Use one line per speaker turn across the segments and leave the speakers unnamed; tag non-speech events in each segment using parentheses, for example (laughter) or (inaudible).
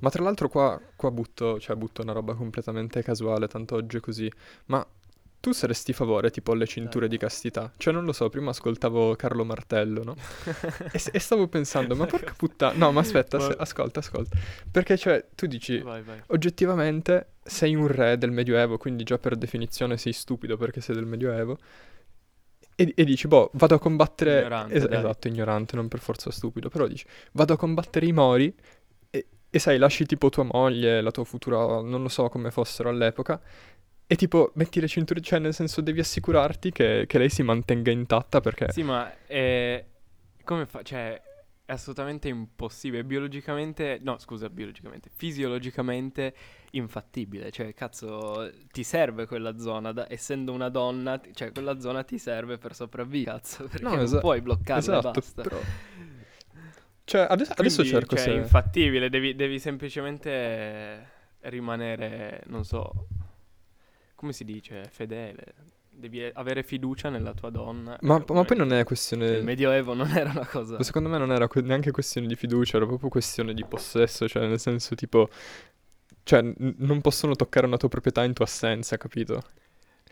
Ma tra l'altro qua, qua butto, cioè butto una roba completamente casuale, tanto oggi è così. Ma tu saresti favore tipo alle cinture di castità? Cioè non lo so, prima ascoltavo Carlo Martello, no? e, e stavo pensando, ma (laughs) porca puttana... No, ma aspetta, se- ascolta, ascolta. Perché cioè tu dici,
Vai, vai.
oggettivamente sei un re del Medioevo, quindi già per definizione sei stupido perché sei del Medioevo. E, e dici, boh, vado a combattere...
Ignorante,
es- esatto, ignorante, non per forza stupido, però dici, vado a combattere i Mori e, e sai, lasci tipo tua moglie, la tua futura, non lo so come fossero all'epoca, e tipo metti le cinture, cioè nel senso devi assicurarti che, che lei si mantenga intatta perché...
Sì, ma è... come fa? Cioè, è assolutamente impossibile. Biologicamente, no, scusa, biologicamente, fisiologicamente infattibile. Cioè, cazzo, ti serve quella zona, da- essendo una donna, cioè quella zona ti serve per sopravvivere, cazzo, perché
No,
non
esa-
puoi bloccarla e
esatto,
basta.
però... Cioè, adesso, adesso
Quindi,
cerco
cioè,
se...
è infattibile, devi, devi semplicemente rimanere, non so, come si dice, fedele. Devi avere fiducia nella tua donna.
Ma,
e
ma poi non è questione...
Nel Medioevo non era una cosa...
Secondo me non era que- neanche questione di fiducia, era proprio questione di possesso, cioè nel senso tipo... Cioè, n- non possono toccare una tua proprietà in tua assenza, capito?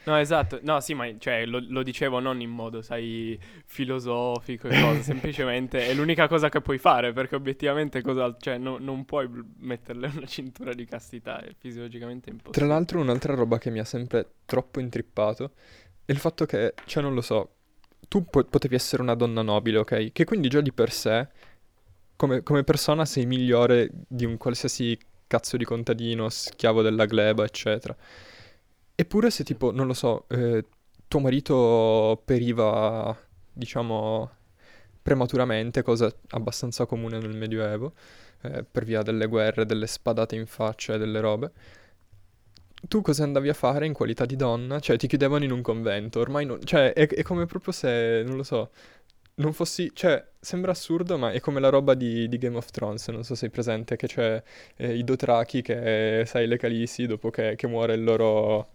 No, esatto. No, sì, ma cioè, lo, lo dicevo non in modo, sai, filosofico e cose. (laughs) semplicemente è l'unica cosa che puoi fare, perché obiettivamente cosa... Cioè, no- non puoi metterle una cintura di castità, è fisiologicamente impossibile.
Tra l'altro un'altra roba che mi ha sempre troppo intrippato è il fatto che, cioè non lo so, tu po- potevi essere una donna nobile, ok? Che quindi già di per sé, come, come persona, sei migliore di un qualsiasi cazzo di contadino, schiavo della gleba, eccetera. Eppure se tipo, non lo so, eh, tuo marito periva, diciamo, prematuramente, cosa abbastanza comune nel Medioevo, eh, per via delle guerre, delle spadate in faccia e delle robe. Tu cosa andavi a fare in qualità di donna? Cioè, ti chiudevano in un convento, ormai non... Cioè, è, è come proprio se, non lo so, non fossi... Cioè, sembra assurdo, ma è come la roba di, di Game of Thrones, non so se sei presente, che c'è eh, i Dothraki che, sai, le Calisi, dopo che, che muore il loro...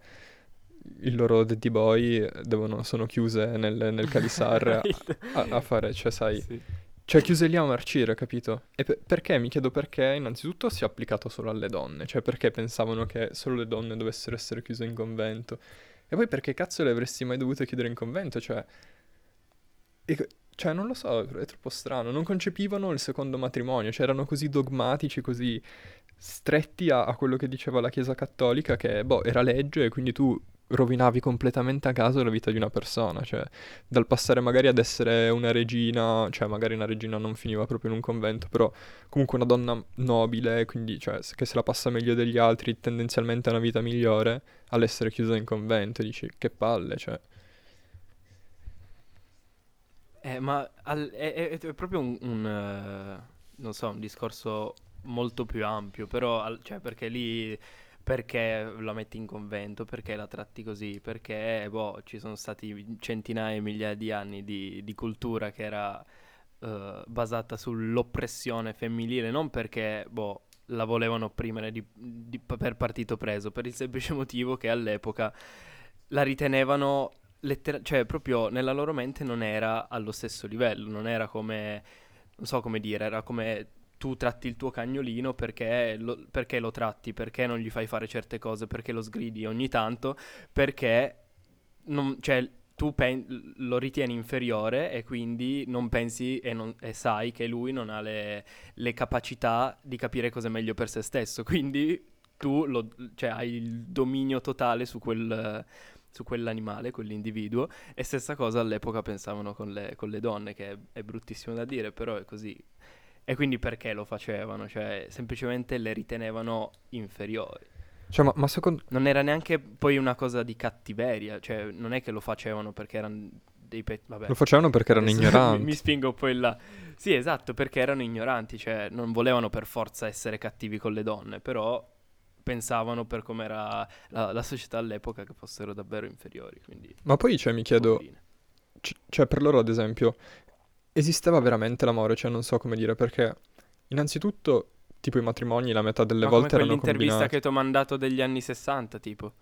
Il loro daddy boy devono, sono chiuse nel, nel Calissar (laughs) a, a fare, cioè, sai,
Sì.
cioè, chiuse lì a marcire, capito? E pe- perché? Mi chiedo perché, innanzitutto, si è applicato solo alle donne. Cioè, perché pensavano che solo le donne dovessero essere chiuse in convento? E poi perché cazzo le avresti mai dovute chiudere in convento? Cioè, e- cioè, non lo so, è troppo strano. Non concepivano il secondo matrimonio. Cioè, erano così dogmatici, così stretti a, a quello che diceva la Chiesa Cattolica, che, boh, era legge e quindi tu rovinavi completamente a caso la vita di una persona. Cioè, dal passare magari ad essere una regina, cioè magari una regina non finiva proprio in un convento, però comunque una donna nobile, quindi cioè, che se la passa meglio degli altri, tendenzialmente ha una vita migliore, all'essere chiusa in convento, dici che palle, cioè.
Eh, ma al- è, è- è proprio un, un, eh, non so, un discorso molto più ampio, però, al- cioè, perché lì, perché la metti in convento, perché la tratti così, perché, boh, ci sono stati centinaia e migliaia di anni di, di cultura che era eh, basata sull'oppressione femminile, non perché, boh, la volevano opprimere di- di- per partito preso, per il semplice motivo che all'epoca la ritenevano lettera- cioè proprio nella loro mente non era allo stesso livello, non era come, non so come dire, era come tu tratti il tuo cagnolino perché lo, perché lo tratti, perché non gli fai fare certe cose, perché lo sgridi ogni tanto, perché non, cioè, tu pen- lo ritieni inferiore e quindi non pensi e, non- e sai che lui non ha le, le capacità di capire cosa è meglio per se stesso, quindi tu lo- cioè, hai il dominio totale su quel su quell'animale, quell'individuo, e stessa cosa all'epoca pensavano con le, con le donne, che è, è bruttissimo da dire, però è così. E quindi perché lo facevano? Cioè, semplicemente le ritenevano inferiori.
Cioè, ma, ma secondo...
Non era neanche poi una cosa di cattiveria, cioè, non è che lo facevano perché erano dei pe- vabbè.
Lo facevano perché erano
Adesso (laughs)
ignoranti.
Mi, mi spingo poi là. Sì, esatto, perché erano ignoranti, cioè non volevano per forza essere cattivi con le donne, però pensavano per com'era la, la società all'epoca che fossero davvero inferiori, quindi
Ma poi, cioè, mi chiedo... C- cioè, per loro, ad esempio, esisteva veramente l'amore? Cioè, non so come dire, perché innanzitutto, tipo, i matrimoni la metà delle
Ma come
volte erano combinati.
che ti ho mandato degli anni 60, tipo.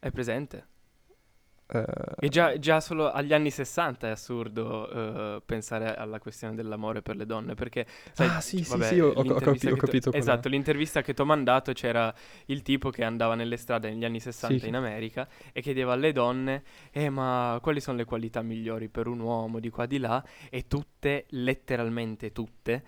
Hai presente? E già, già solo agli anni 60 è assurdo eh, pensare alla questione dell'amore per le donne, perché sai,
Ah, sì, sì,
vabbè,
sì, ho- ho
l'intervista
capi- ho
tu-
capito è.
Esatto, l'intervista che ti ho mandato c'era il tipo che andava nelle strade negli anni 60
Sì.
in America e chiedeva alle donne, eh ma quali sono le qualità migliori per un uomo di qua di là? E tutte, letteralmente tutte,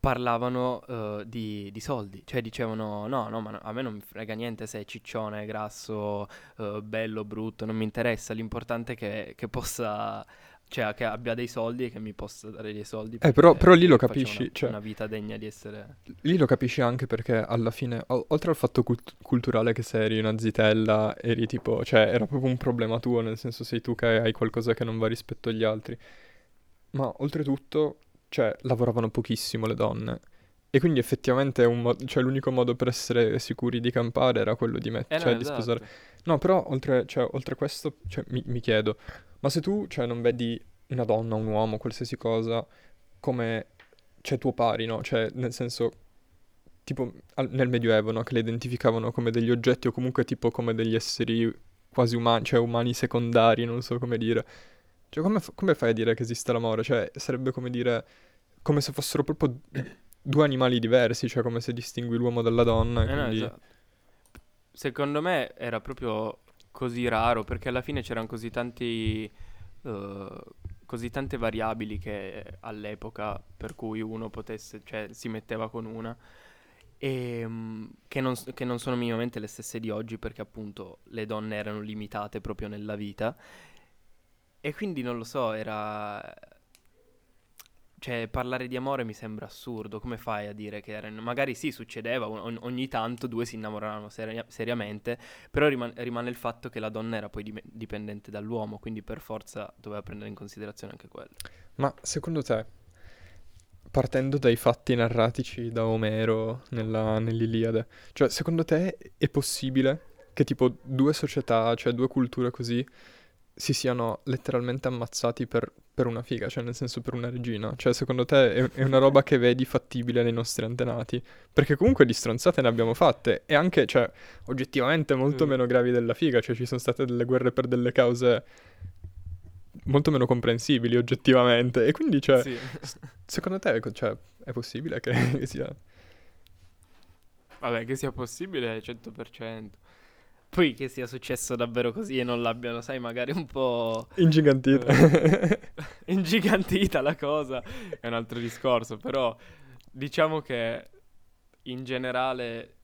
parlavano eh, di, di soldi, cioè dicevano no, no, ma no- a me non mi frega niente se è ciccione, grasso, eh, bello, brutto, non mi interessa, l'importante è che, che possa, cioè che abbia dei soldi e che mi possa dare dei soldi.
Eh, però- però lì lo capisci,
Una,
cioè-
una vita degna di essere...
Lì lo capisci anche perché alla fine, o- oltre al fatto cult- culturale che se eri una zitella, eri tipo, cioè era proprio un problema tuo, nel senso sei tu che hai qualcosa che non va rispetto agli altri. Ma oltretutto, cioè, lavoravano pochissimo le donne. E quindi effettivamente un mo- cioè, l'unico modo per essere sicuri di campare era quello di, met-
Eh, no,
cioè, di
esatto.
sposare. No, però oltre, cioè, oltre questo, cioè, mi, mi chiedo, ma se tu, cioè, non vedi una donna, un uomo, qualsiasi cosa, come, cioè, tuo pari, no? Cioè, nel senso, tipo, al- nel Medioevo, no? Che le identificavano come degli oggetti o comunque tipo come degli esseri quasi umani, cioè umani secondari, non so come dire. Cioè, come, come fai a dire che esiste l'amore? Cioè, sarebbe come dire, come se fossero proprio due animali diversi, cioè come se distingui l'uomo dalla donna,
Eh, no,
quindi...
esatto. Secondo me era proprio così raro perché alla fine c'erano così tanti eh, così tante variabili che all'epoca per cui uno potesse, cioè si metteva con una e mm, che non, che non sono minimamente le stesse di oggi perché appunto le donne erano limitate proprio nella vita e quindi non lo so, era cioè, parlare di amore mi sembra assurdo. Come fai a dire che erano... Magari sì, succedeva, o- ogni tanto due si innamoravano seria- seriamente, però riman- rimane il fatto che la donna era poi dime- dipendente dall'uomo, quindi per forza doveva prendere in considerazione anche quello.
Ma secondo te, partendo dai fatti narratici da Omero nella- nell'Iliade, cioè secondo te è possibile che tipo due società, cioè due culture così, si siano letteralmente ammazzati per, per una figa, cioè nel senso per una regina? Cioè secondo te è, è una roba che vedi fattibile nei nostri antenati? Perché comunque di stronzate ne abbiamo fatte e anche, cioè, oggettivamente molto
Mm.
meno gravi della figa, cioè ci sono state delle guerre per delle cause molto meno comprensibili oggettivamente e quindi, cioè,
Sì.
secondo te cioè, è possibile che che (laughs) sia...
Vabbè, che sia possibile al 100%. Poi che sia successo davvero così e non l'abbiano, sai, magari un po'
ingigantita?
Eh, (laughs) ingigantita la cosa, è un altro discorso, però diciamo che in generale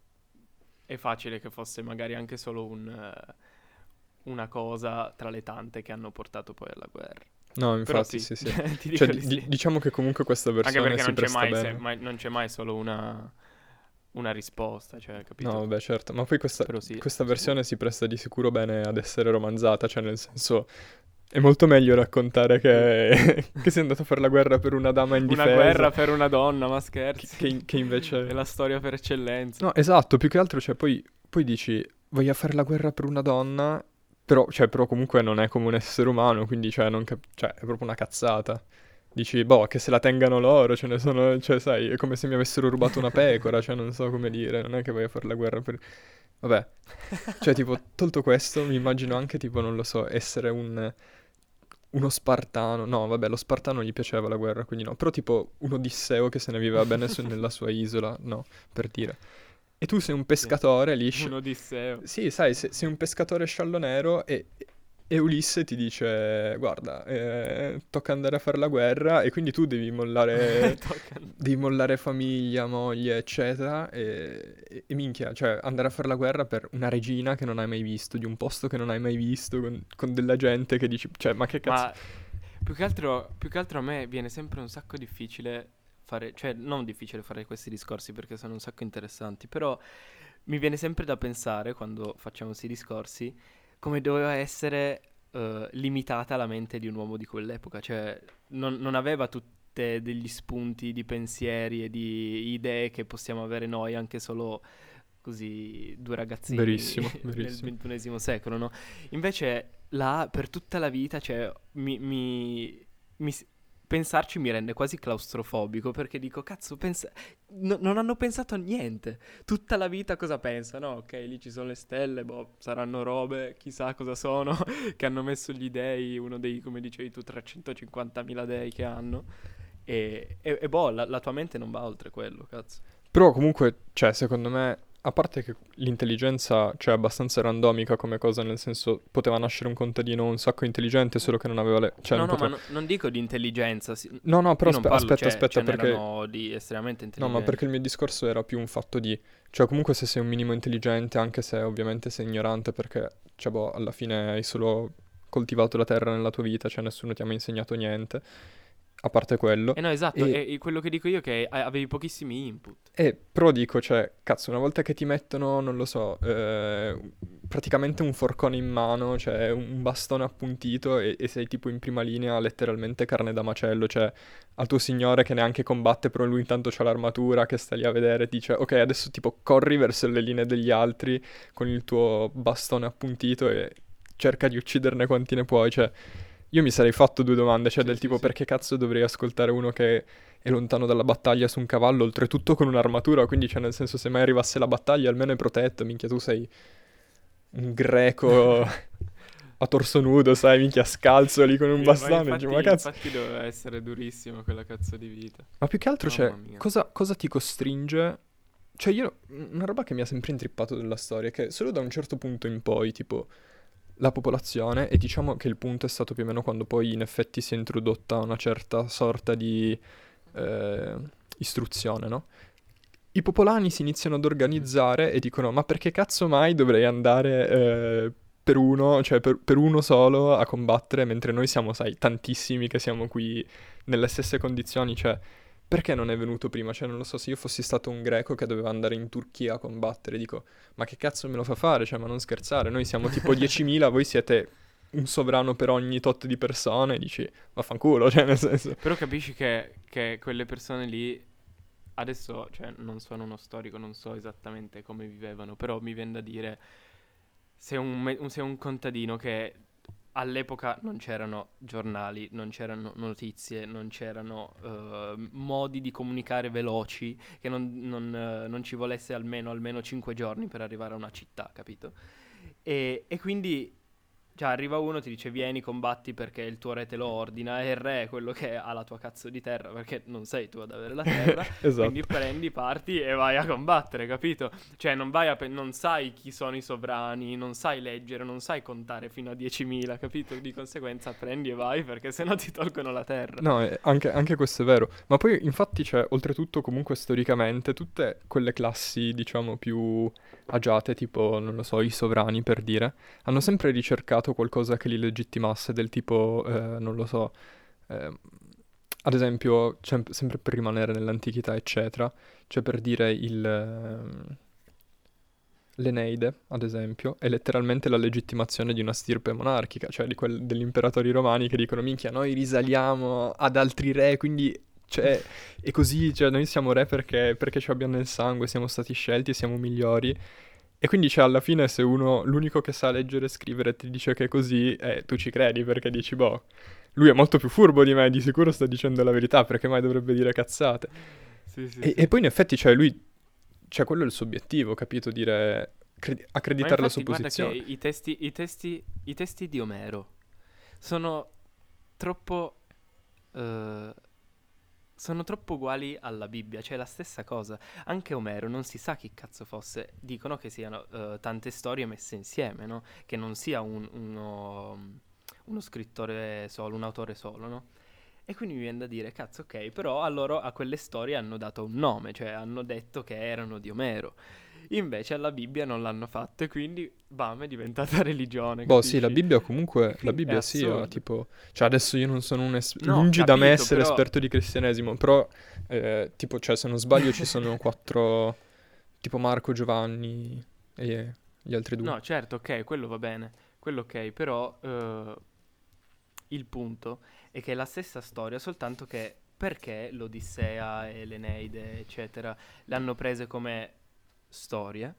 è facile che fosse magari anche solo un, eh, una cosa tra le tante che hanno portato poi alla guerra.
No, infatti, sì, sì. (laughs)
dico
Cioè,
di
di-
sì.
diciamo che comunque questa
Anche
versione
perché
si
non c'è, mai, se- mai- non c'è mai solo una, una risposta, cioè, capito?
No, vabbè, certo, ma poi questa,
sì,
questa
sì.
versione si presta di sicuro bene ad essere romanzata, cioè nel senso è molto meglio raccontare che, (laughs) che sei andato a fare la guerra per una dama
Una
indifesa
guerra per una donna, ma
che,
scherzi.
che in- che invece...
È la storia per eccellenza.
No, esatto, più che altro, cioè, poi, poi dici, voglio fare la guerra per una donna, però, cioè, però comunque non è come un essere umano, quindi, cioè, non cap- cioè, è proprio una cazzata. Dici, boh, che se la tengano loro, ce ne sono, cioè, sai, è come se mi avessero rubato una pecora, cioè, non so come dire, non è che voglio fare la guerra per... (laughs) Vabbè, cioè, tipo, tolto questo, mi immagino anche, tipo, non lo so, essere un... Uno spartano, no, vabbè, lo spartano gli piaceva la guerra, quindi no, però tipo un Odisseo che se ne viveva bene su- nella sua isola, no, per dire. E tu sei un pescatore lì, sci-
Un Odisseo.
sì, sai, se- sei un pescatore sciallo nero e, e Ulisse ti dice, guarda, eh, tocca andare a fare la guerra e quindi tu devi mollare, (laughs) devi mollare famiglia, moglie, eccetera, e, e- e minchia, cioè andare a fare la guerra per una regina che non hai mai visto, di un posto che non hai mai visto, con, con della gente che dici, cioè, ma che cazzo...
Ma più che, altro, più che altro a me viene sempre un sacco difficile fare, cioè non difficile fare questi discorsi perché sono un sacco interessanti, però mi viene sempre da pensare quando facciamo questi discorsi come doveva essere eh, limitata la mente di un uomo di quell'epoca, cioè non, non aveva tutte degli spunti di pensieri e di idee che possiamo avere noi anche solo così due ragazzini
Verissimo, (laughs)
nel
verissimo.
XXI secolo, no? Invece là per tutta la vita, cioè, mi, mi- mi pensarci mi rende quasi claustrofobico perché dico, cazzo, pensa... no- non hanno pensato a niente. Tutta la vita cosa pensano? Ok, lì ci sono le stelle, boh, saranno robe, chissà cosa sono, (laughs) che hanno messo gli dei, uno dei, come dicevi tu, 350.000 dei che hanno. E, e, e boh, la, la tua mente non va oltre quello, cazzo.
Però comunque, cioè, secondo me, a parte che l'intelligenza, cioè, è abbastanza randomica come cosa, nel senso, poteva nascere un contadino un sacco intelligente, solo che non aveva le... Cioè,
no,
non
no,
poteva...
ma no- non dico di intelligenza. si-
No, no, però aspe-
parlo,
aspetta,
cioè,
aspetta,
ce
perché...
n'erano di estremamente
No,
intelligenti.
ma perché il mio discorso era più un fatto di... Cioè, comunque se sei un minimo intelligente, anche se ovviamente sei ignorante, perché, cioè, boh, alla fine hai solo coltivato la terra nella tua vita, cioè nessuno ti ha mai insegnato niente, a parte quello.
Eh no, esatto,
E-
quello che dico io è che avevi pochissimi input.
E però dico, cioè, cazzo, una volta che ti mettono, non lo so, eh, praticamente un forcone in mano, cioè un bastone appuntito e, e sei tipo in prima linea, letteralmente carne da macello, cioè al tuo signore che neanche combatte, però lui intanto c'ha l'armatura che sta lì a vedere, dice, ok, adesso tipo corri verso le linee degli altri con il tuo bastone appuntito e cerca di ucciderne quanti ne puoi, cioè... Io mi sarei fatto due domande, cioè
Sì,
del tipo
sì.
perché cazzo dovrei ascoltare uno che è lontano dalla battaglia su un cavallo, oltretutto con un'armatura, quindi cioè nel senso se mai arrivasse la battaglia almeno è protetto, minchia tu sei un greco (laughs) a torso nudo, sai, minchia scalzo lì con un
ma
bastone,
infatti,
dici, ma cazzo...
infatti doveva essere durissimo quella cazzo di vita.
Ma più che altro,
Mamma
cioè, cosa, cosa ti costringe? Cioè io, una roba che mi ha sempre intrippato della storia è che solo da un certo punto in poi, tipo, la popolazione, e diciamo che il punto è stato più o meno quando poi in effetti si è introdotta una certa sorta di eh, istruzione, no? I popolani si iniziano ad organizzare e dicono, ma perché cazzo mai dovrei andare eh, per uno, cioè per, per uno solo a combattere, mentre noi siamo, sai, tantissimi che siamo qui nelle stesse condizioni, cioè perché non è venuto prima? Cioè, non lo so, se io fossi stato un greco che doveva andare in Turchia a combattere, dico, ma che cazzo me lo fa fare? Cioè, ma non scherzare, noi siamo tipo (laughs) 10.000, voi siete un sovrano per ogni tot di persone, dici, vaffanculo, (laughs) cioè, nel senso...
Però capisci che, che quelle persone lì, adesso, cioè, non sono uno storico, non so esattamente come vivevano, però mi viene da dire, sei un, me- sei un contadino che all'epoca non c'erano giornali, non c'erano notizie, non c'erano eh, modi di comunicare veloci, che non, non, eh, non ci volesse almeno, almeno 5 giorni per arrivare a una città, capito? E, e quindi cioè, arriva uno, ti dice vieni, combatti perché il tuo re te lo ordina, e il re è quello che ha la tua cazzo di terra, perché non sei tu ad avere la terra, (laughs)
esatto.
quindi prendi, parti e vai a combattere, capito? Cioè, non vai a pe- non sai chi sono i sovrani, non sai leggere, non sai contare fino a 10.000, capito? Di conseguenza prendi e vai perché sennò ti tolgono la terra.
No, eh, anche, anche questo è vero. Ma poi, infatti, c'è, oltretutto, comunque, storicamente, tutte quelle classi, diciamo, più agiate, tipo, non lo so, i sovrani, per dire, hanno sempre ricercato qualcosa che li legittimasse, del tipo, eh, non lo so, eh, ad esempio, sem- sempre per rimanere nell'antichità, eccetera, cioè per dire il... ehm, L'Eneide, ad esempio, è letteralmente la legittimazione di una stirpe monarchica, cioè di quel- degli imperatori romani che dicono minchia, noi risaliamo ad altri re, quindi cioè, è così, cioè noi siamo re perché, perché ci abbiamo nel sangue, siamo stati scelti siamo migliori. E quindi cioè, alla fine se uno, l'unico che sa leggere e scrivere ti dice che è così, eh, tu ci credi perché dici, boh, lui è molto più furbo di me, di sicuro sta dicendo la verità, perché mai dovrebbe dire cazzate?
Sì, sì,
E,
sì.
e poi in effetti, cioè, lui, cioè, quello è il suo obiettivo, capito? Dire,
Ma
accreditare la sua posizione.
che i testi, i testi, i testi di Omero sono troppo... eh, sono troppo uguali alla Bibbia, cioè la stessa cosa. Anche Omero non si sa chi cazzo fosse. Dicono che siano eh, tante storie messe insieme, no? Che non sia un- uno, uno scrittore solo, un autore solo, no? E quindi mi viene da dire, cazzo, ok, però a loro a quelle storie hanno dato un nome, cioè hanno detto che erano di Omero. Invece alla Bibbia non l'hanno fatto e quindi bam, è diventata (laughs) religione.
Boh, sì, la
capisci?
Bibbia comunque, la Bibbia sì, ha tipo, cioè adesso io non sono un es-
No,
lungi da me
capito,
essere
però-
esperto di cristianesimo, però, eh, tipo, cioè se non sbaglio ci sono (laughs) quattro, tipo Marco, Giovanni e gli altri due.
No, certo, ok, quello va bene, quello ok, però eh, il punto è che è la stessa storia, soltanto che perché l'Odissea e l'Eneide, eccetera, le hanno prese come storie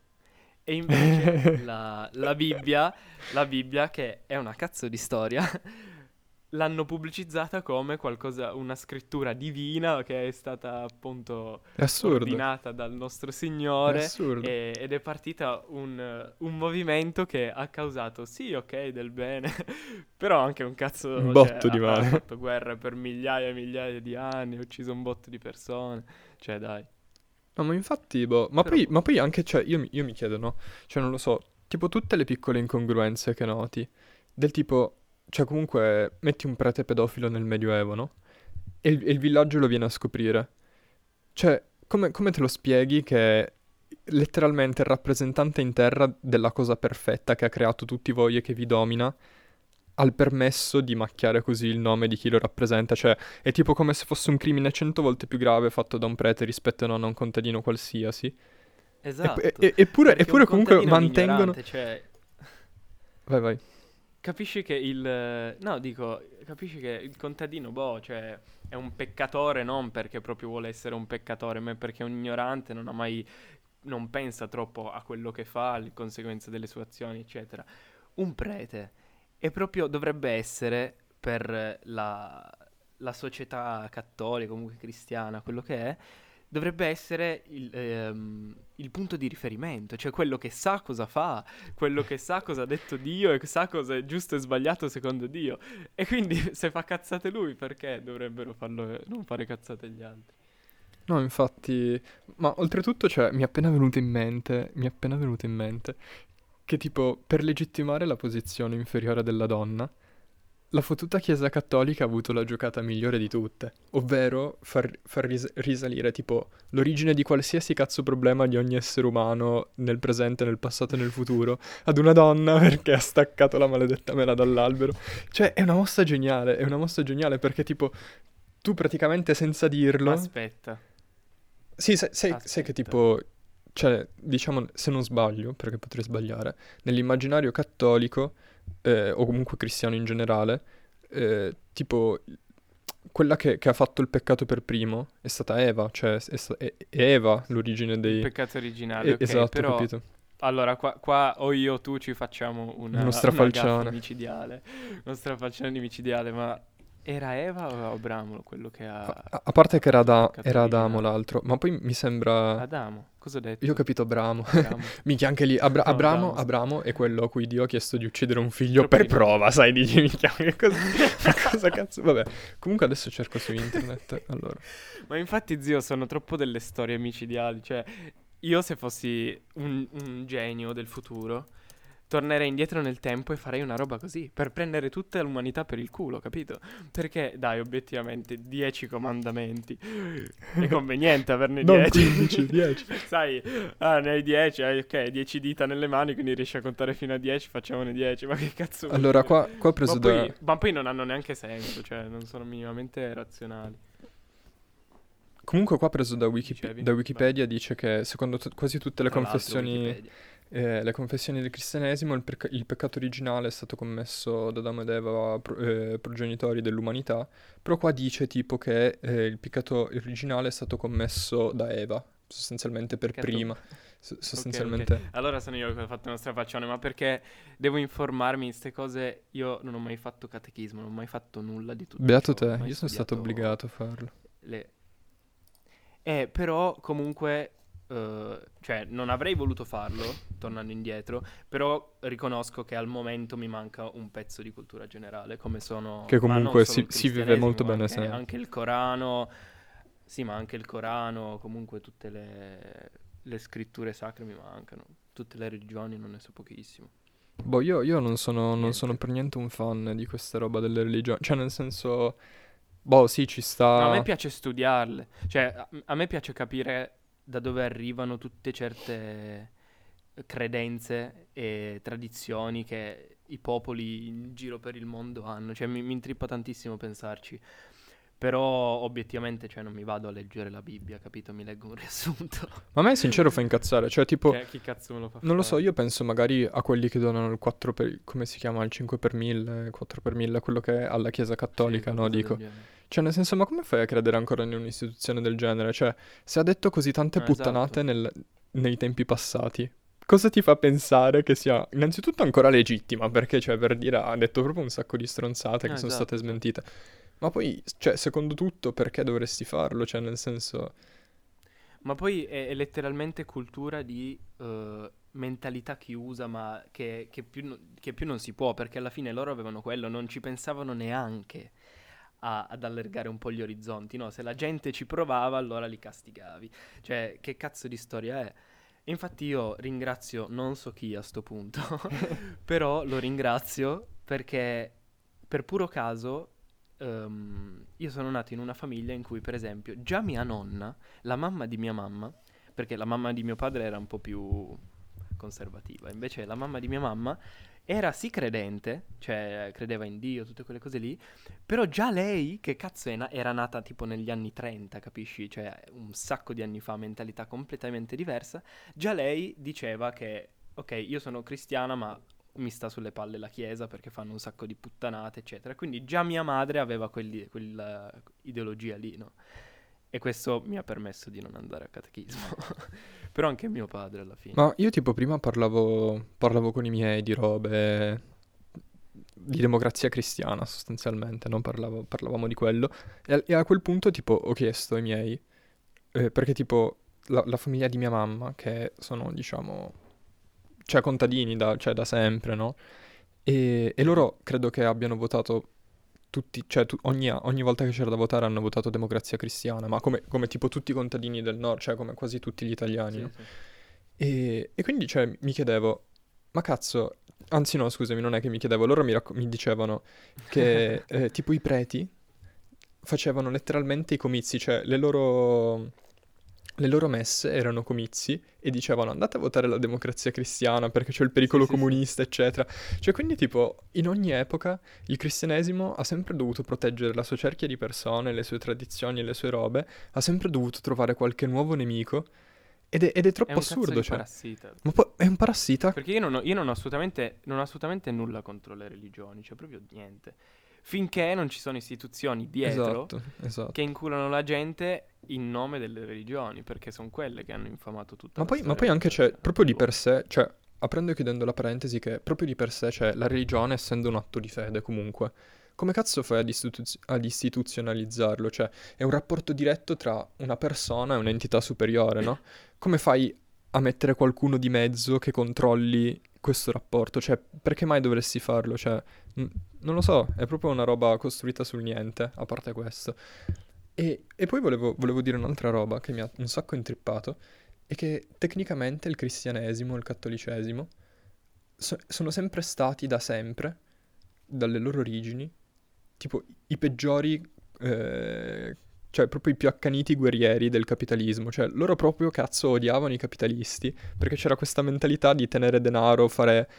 e invece (laughs) la, la Bibbia, la Bibbia, che è una cazzo di storia, (laughs) l'hanno pubblicizzata come qualcosa, una scrittura divina che è stata appunto
assurdo.
ordinata dal nostro Signore e- ed è partita un, un movimento che ha causato sì, ok, del bene, (laughs) però anche un cazzo
Un
cioè,
botto di
ha-
male.
Ha fatto guerra per migliaia e migliaia di anni, ha ucciso un botto di persone. Cioè, dai.
No, ma infatti, boh, ma,
Però-
poi, ma poi anche, cioè, io, mi- io mi chiedo, no? Cioè, non lo so, tipo tutte le piccole incongruenze che noti, del tipo, cioè, comunque, metti un prete pedofilo nel Medioevo, no? E il, e il villaggio lo viene a scoprire. Cioè, come, come te lo spieghi che è letteralmente il rappresentante in terra della cosa perfetta che ha creato tutti voi e che vi domina, ha il permesso di macchiare così il nome di chi lo rappresenta? Cioè, è tipo come se fosse un crimine cento volte più grave fatto da un prete rispetto non a un contadino qualsiasi.
Esatto.
e- e- eppure, eppure
un
comunque mantengono...
cioè,
Vai, vai.
capisci che il... No, dico, capisci che il contadino, boh, cioè, è un peccatore non perché proprio vuole essere un peccatore, ma perché è un ignorante, non ha mai... non pensa troppo a quello che fa, alle conseguenze delle sue azioni, eccetera. Un prete è proprio, dovrebbe essere per la, la società cattolica, comunque cristiana, quello che è, dovrebbe essere il, ehm, il punto di riferimento, cioè quello che sa cosa fa, quello che sa cosa ha detto Dio e sa cosa è giusto e sbagliato secondo Dio. E quindi (laughs) se fa cazzate lui, perché dovrebbero farlo, non fare cazzate gli altri?
No, infatti... Ma oltretutto, cioè, mi è appena venuto in mente, mi è appena venuto in mente che tipo, per legittimare la posizione inferiore della donna, la fottuta Chiesa Cattolica ha avuto la giocata migliore di tutte, ovvero far, far ris- risalire tipo l'origine di qualsiasi cazzo problema di ogni essere umano nel presente, nel passato e nel futuro ad una donna (laughs) perché ha staccato la maledetta mela dall'albero. Cioè, è una mossa geniale, è una mossa geniale perché tipo tu praticamente senza dirlo...
Aspetta.
Sì, sai, sai- sai che tipo, cioè, diciamo, se non sbaglio, perché potrei sbagliare, nell'immaginario cattolico, eh, o comunque cristiano in generale, eh, tipo, quella che, che ha fatto il peccato per primo è stata Eva, cioè è, sta- è- Eva l'origine
Il
dei...
peccato originale,
Eh,
ok,
esatto,
però
capito.
allora qua, qua o io o tu ci facciamo una,
Uno
una
strafalcione.
gaffa micidiale, uno strafalcione micidiale, ma era Eva o Abramo quello che ha...
A, a parte che era, da- era Adamo l'altro, ma poi mi sembra...
Adamo, cosa ho detto?
Io ho capito Abramo.
Abramo. (laughs)
Minchia, anche lì, Abra-
No,
Abramo,
Abramo.
Abramo è quello a cui Dio ha chiesto di uccidere un figlio
Troppo
per prova, sai, dici, minchia, che cosa, (laughs) cosa cazzo, vabbè. Comunque adesso cerco su internet, (laughs) allora.
Ma infatti, zio, sono troppo delle storie micidiali. Cioè, io se fossi un, un genio del futuro, tornerei indietro nel tempo e farei una roba così, per prendere tutta l'umanità per il culo, capito? Perché, dai, obiettivamente, 10 comandamenti. È (laughs) conveniente averne
Non
10.
15, 10.
Sai, ah, ne hai 10, hai, ok, 10 dita nelle mani, quindi riesci a contare fino a 10, facciamone 10. Ma che cazzo
Allora, qua, qua ho preso
ma,
da...
ma poi non hanno neanche senso, cioè, non sono minimamente razionali.
Comunque qua ho preso da, Wiki-
Dicevi?
da Wikipedia, dice che secondo tu- quasi tutte le
Tra
confessioni... Eh, le confessioni del cristianesimo, il, perca- il peccato originale è stato commesso da Adamo ed Eva, pro- eh, progenitori dell'umanità, però qua dice tipo che eh, il peccato originale è stato commesso da Eva, sostanzialmente per
Peccato-
prima. S-
Ok, ok.
sostanzialmente...
Allora sono io che ho fatto una strafaccione, ma perché devo informarmi in queste cose? Io non ho mai fatto catechismo, non ho mai fatto nulla di tutto
Beato
ciò,
te, io sono stato obbligato a farlo.
le- Eh, però comunque, eh, cioè, non avrei voluto farlo, tornando indietro, però riconosco che al momento mi manca un pezzo di cultura generale, come sono...
Che comunque si- si vive molto bene
anche,
sempre.
anche il Corano, sì, ma anche il Corano, comunque tutte le, le scritture sacre mi mancano, tutte le religioni non ne so pochissimo.
Boh, io, io non sono, non sono per niente un fan di questa roba delle religioni. Cioè, nel senso... Boh, sì, ci sta...
No, a me piace studiarle, cioè a, a me piace capire da dove arrivano tutte certe credenze e tradizioni che i popoli in giro per il mondo hanno, cioè mi, mi intrippa tantissimo pensarci. Però obiettivamente cioè, non mi vado a leggere la Bibbia, capito? Mi leggo un (laughs) riassunto.
Ma a me sincero fa incazzare. Cioè, tipo...
Che- chi cazzo me lo fa
Non lo so, io penso magari a quelli che donano il 4 per... come si chiama? Il 5 per 1000, 4 per 1000, quello che è alla Chiesa
Sì,
Cattolica, no?
qualcosa del
Dico. Cioè, nel senso, ma come fai a credere ancora in un'istituzione del genere? Cioè, se ha detto così tante
No,
puttanate
esatto.
nel- nei tempi passati, cosa ti fa pensare che sia innanzitutto ancora legittima? Perché, cioè, per dire, ha detto proprio un sacco di stronzate
No,
che sono
esatto,
state
esatto.
smentite. Ma poi, cioè, secondo tutto, perché dovresti farlo? Cioè, nel senso...
Ma poi è, è letteralmente cultura di eh, mentalità chiusa, ma che, che più, che più non si può, perché alla fine loro avevano quello, non ci pensavano neanche a- ad allargare un po' gli orizzonti, no? Se la gente ci provava, allora li castigavi. Cioè, che cazzo di storia è? Infatti io ringrazio non so chi a sto punto, (laughs) (laughs) però lo ringrazio perché per puro caso ehm, io sono nato in una famiglia in cui, per esempio, già mia nonna la mamma di mia mamma, perché la mamma di mio padre era un po' più conservativa, invece la mamma di mia mamma era sì credente, cioè credeva in Dio, tutte quelle cose lì, però già lei, che cazzo è na- era nata tipo negli anni 30, capisci? Cioè un sacco di anni fa, mentalità completamente diversa, già lei diceva che, ok, io sono cristiana, ma mi sta sulle palle la chiesa perché fanno un sacco di puttanate, eccetera. Quindi già mia madre aveva quelli- quella ideologia lì, no? E questo mi ha permesso di non andare a catechismo. (laughs) Però anche mio padre alla fine.
Ma io tipo prima parlavo, parlavo con i miei di robe di democrazia cristiana sostanzialmente, no? Parlavo- parlavamo di quello e, a- e a quel punto tipo ho chiesto ai miei, eh, perché tipo la, la famiglia di mia mamma, che sono diciamo, cioè contadini da, cioè, da sempre, no? E, e loro credo che abbiano votato tutti, cioè tu- ogni, ogni volta che c'era da votare hanno votato democrazia cristiana, ma come, come tipo tutti i contadini del nord, cioè come quasi tutti gli italiani,
Sì,
no?
sì.
E, e quindi, cioè, mi chiedevo, ma cazzo, anzi no, scusami, non è che mi chiedevo, loro mi, racco- mi dicevano che (laughs) eh, tipo i preti facevano letteralmente i comizi, cioè le loro, le loro messe erano comizi e dicevano andate a votare la democrazia cristiana perché c'è il pericolo
sì, sì.
comunista, eccetera. Cioè, quindi tipo, in ogni epoca il cristianesimo ha sempre dovuto proteggere la sua cerchia di persone, le sue tradizioni e le sue robe, ha sempre dovuto trovare qualche nuovo nemico ed è, ed è
È
troppo
cazzo
assurdo, cioè.
parassita.
Ma poi è un parassita?
Perché io non ho, io non ho assolutamente, non ho assolutamente nulla contro le religioni, cioè proprio niente. Finché non ci sono istituzioni dietro
Esatto, esatto.
che inculano la gente in nome delle religioni, perché sono quelle che hanno infamato tutta
Ma poi, ma poi anche c'è, proprio di per sé, cioè, aprendo e chiudendo la parentesi, che proprio di per sé, cioè, la religione, essendo un atto di fede comunque, come cazzo fai ad, istituz- ad istituzionalizzarlo? Cioè, è un rapporto diretto tra una persona e un'entità superiore, no? (clears throat) Come fai a mettere qualcuno di mezzo che controlli questo rapporto? Cioè, perché mai dovresti farlo? Cioè, n- non lo so, è proprio una roba costruita sul niente, a parte questo. E, e poi volevo, volevo dire un'altra roba che mi ha un sacco intrippato, è che tecnicamente il cristianesimo il cattolicesimo so- sono sempre stati da sempre, dalle loro origini, tipo i peggiori, eh, cioè proprio i più accaniti guerrieri del capitalismo. Cioè loro proprio cazzo odiavano i capitalisti perché c'era questa mentalità di tenere denaro, fare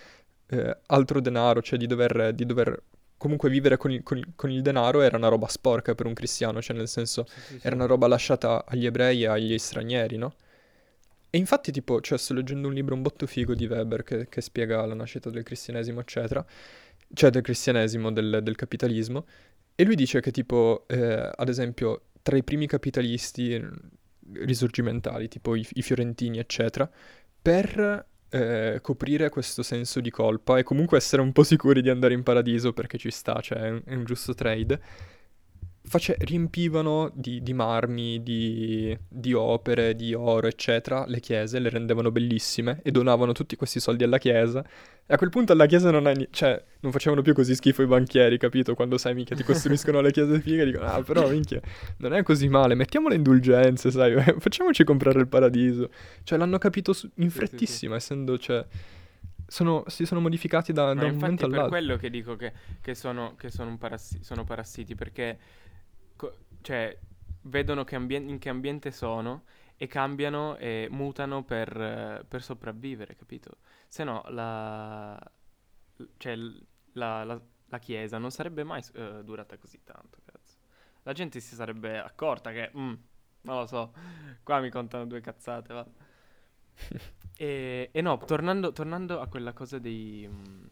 eh, altro denaro, cioè di dover, di dover comunque vivere con il, con il- con il denaro era una roba sporca per un cristiano, cioè nel senso
Sì, sì, sì.
era una roba lasciata agli ebrei e agli stranieri, no? E infatti, tipo, cioè, sto leggendo un libro un botto figo di Weber che, che spiega la nascita del cristianesimo, eccetera, cioè del cristianesimo, del, del capitalismo, e lui dice che, tipo, eh, ad esempio, tra i primi capitalisti eh, risorgimentali, tipo i, i fiorentini, eccetera, per eh, coprire questo senso di colpa e comunque essere un po' sicuri di andare in paradiso perché ci sta, cioè è un, è un giusto trade, face- riempivano di, di marmi, di, di opere, di oro, eccetera, le chiese, le rendevano bellissime e donavano tutti questi soldi alla chiesa. E a quel punto alla chiesa non, ni- cioè, non facevano più così schifo i banchieri, capito? Quando sai, minchia, ti (laughs) costruiscono le chiese fighe, dicono, ah, però, minchia, non è così male, mettiamo le indulgenze, sai, (laughs) facciamoci comprare il paradiso. Cioè, l'hanno capito su- in frettissima, essendo, cioè, sono- si sono modificati da, da un momento
è per
all'altro.
quello che dico che, che sono, che sono, un parassi- sono parassiti, perché cioè, vedono che ambien- in che ambiente sono e cambiano e mutano per, per sopravvivere, capito? Se no la, cioè, la, la- la Chiesa non sarebbe mai eh, durata così tanto, cazzo. La gente si sarebbe accorta che, mm, non lo so, qua mi contano due cazzate, va. (laughs) E, e no, tornando, tornando a quella cosa dei, mm,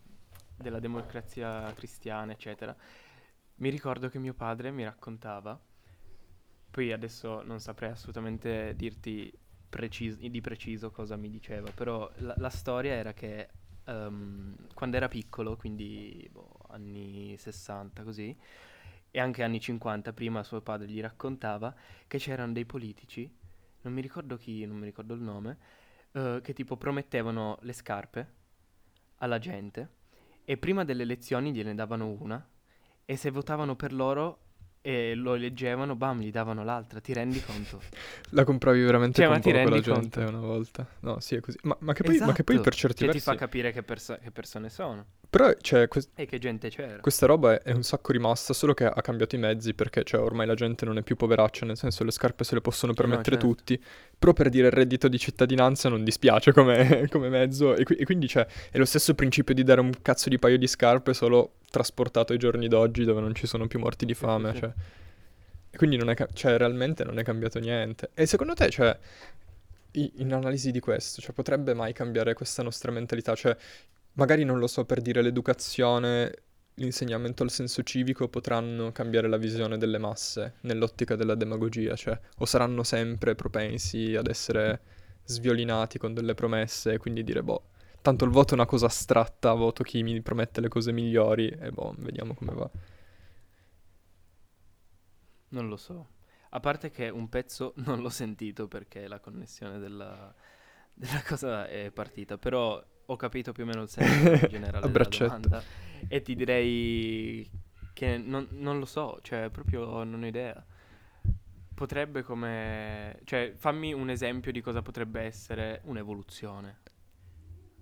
della democrazia cristiana, eccetera, mi ricordo che mio padre mi raccontava, poi adesso non saprei assolutamente dirti precis- di preciso cosa mi diceva, però la, la storia era che ehm, quando era piccolo, quindi boh, anni 60 così, e anche anni 50, prima suo padre gli raccontava che c'erano dei politici, non mi ricordo chi, non mi ricordo il nome, eh, che tipo promettevano le scarpe alla gente e prima delle elezioni gliene davano una e se votavano per loro e lo eleggevano, bam, gli davano l'altra, ti rendi conto? (laughs)
La compravi veramente
Cioè,
con
ma ti rendi
gente
conto?
una volta. No, sì, è così. Ma, ma che, poi, ma che poi
Esatto.
per certi
Cioè, ti
versi...
fa capire che, perso- che persone sono
Però, cioè, que-
e che gente c'era.
questa roba è, è un sacco rimasta, solo che ha cambiato i mezzi, perché, cioè, ormai la gente non è più poveraccia, nel senso le scarpe se le possono
Sì, no,
permettere
certo.
tutti. Però per dire il reddito di cittadinanza non dispiace come, (laughs) come mezzo. E, qui- e quindi, cioè, è lo stesso principio di dare un cazzo di paio di scarpe, solo trasportato ai giorni d'oggi, dove non ci sono più morti di
Sì, sì,
fame,
sì.
cioè... E quindi non è, ca- cioè, realmente non è cambiato niente. E secondo te, cioè, in analisi di questo, cioè, potrebbe mai cambiare questa nostra mentalità? Cioè, magari non lo so, per dire l'educazione, l'insegnamento al senso civico potranno cambiare la visione delle masse nell'ottica della demagogia, cioè, o saranno sempre propensi ad essere sviolinati con delle promesse e quindi dire, boh, tanto il voto è una cosa astratta, voto chi mi promette le cose migliori e boh, vediamo come va.
Non lo so. A parte che un pezzo (laughs) non l'ho sentito perché la connessione della, della cosa è partita, però ho capito più o meno il senso generale (laughs) della domanda e ti direi che non, non lo so, cioè proprio non ho idea. Potrebbe come... cioè fammi un esempio di cosa potrebbe essere un'evoluzione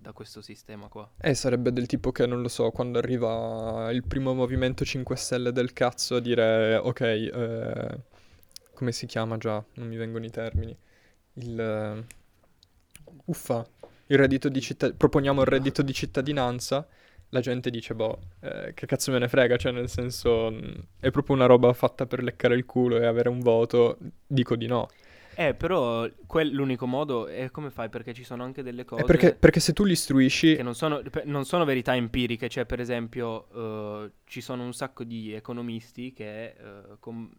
da questo sistema qua.
Eh, sarebbe del tipo che, non lo so, quando arriva il primo movimento 5 Stelle del cazzo a dire, ok, eh, come si chiama già? Non mi vengono i termini. Il... eh, uffa, il reddito di cittadinanza, proponiamo il reddito di cittadinanza, la gente dice, boh, eh, che cazzo me ne frega, cioè nel senso, mh, è proprio una roba fatta per leccare il culo e avere un voto, dico di no.
Eh, però quel, l'unico modo è come fai perché ci sono anche delle cose...
Eh, perché, perché se tu li istruisci...
che non sono, non sono verità empiriche, cioè per esempio eh, ci sono un sacco di economisti che eh, com-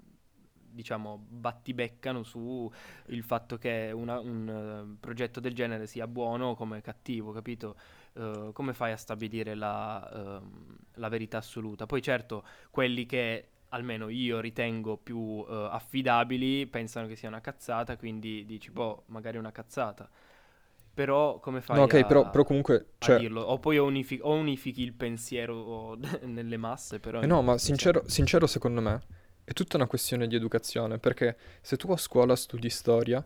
diciamo battibeccano su il fatto che una- un eh, progetto del genere sia buono come cattivo, capito? Eh, come fai a stabilire la, ehm, la verità assoluta? Poi certo, quelli che almeno io ritengo più eh, affidabili pensano che sia una cazzata, quindi dici, boh, magari è una cazzata. Però come fai
No, ok,
a,
però, però comunque,
a
cioè,
dirlo? O poi unifi- o unifichi il pensiero (laughs) nelle masse, però...
Eh no, ma sincero, sincero secondo me è tutta una questione di educazione, perché se tu a scuola studi storia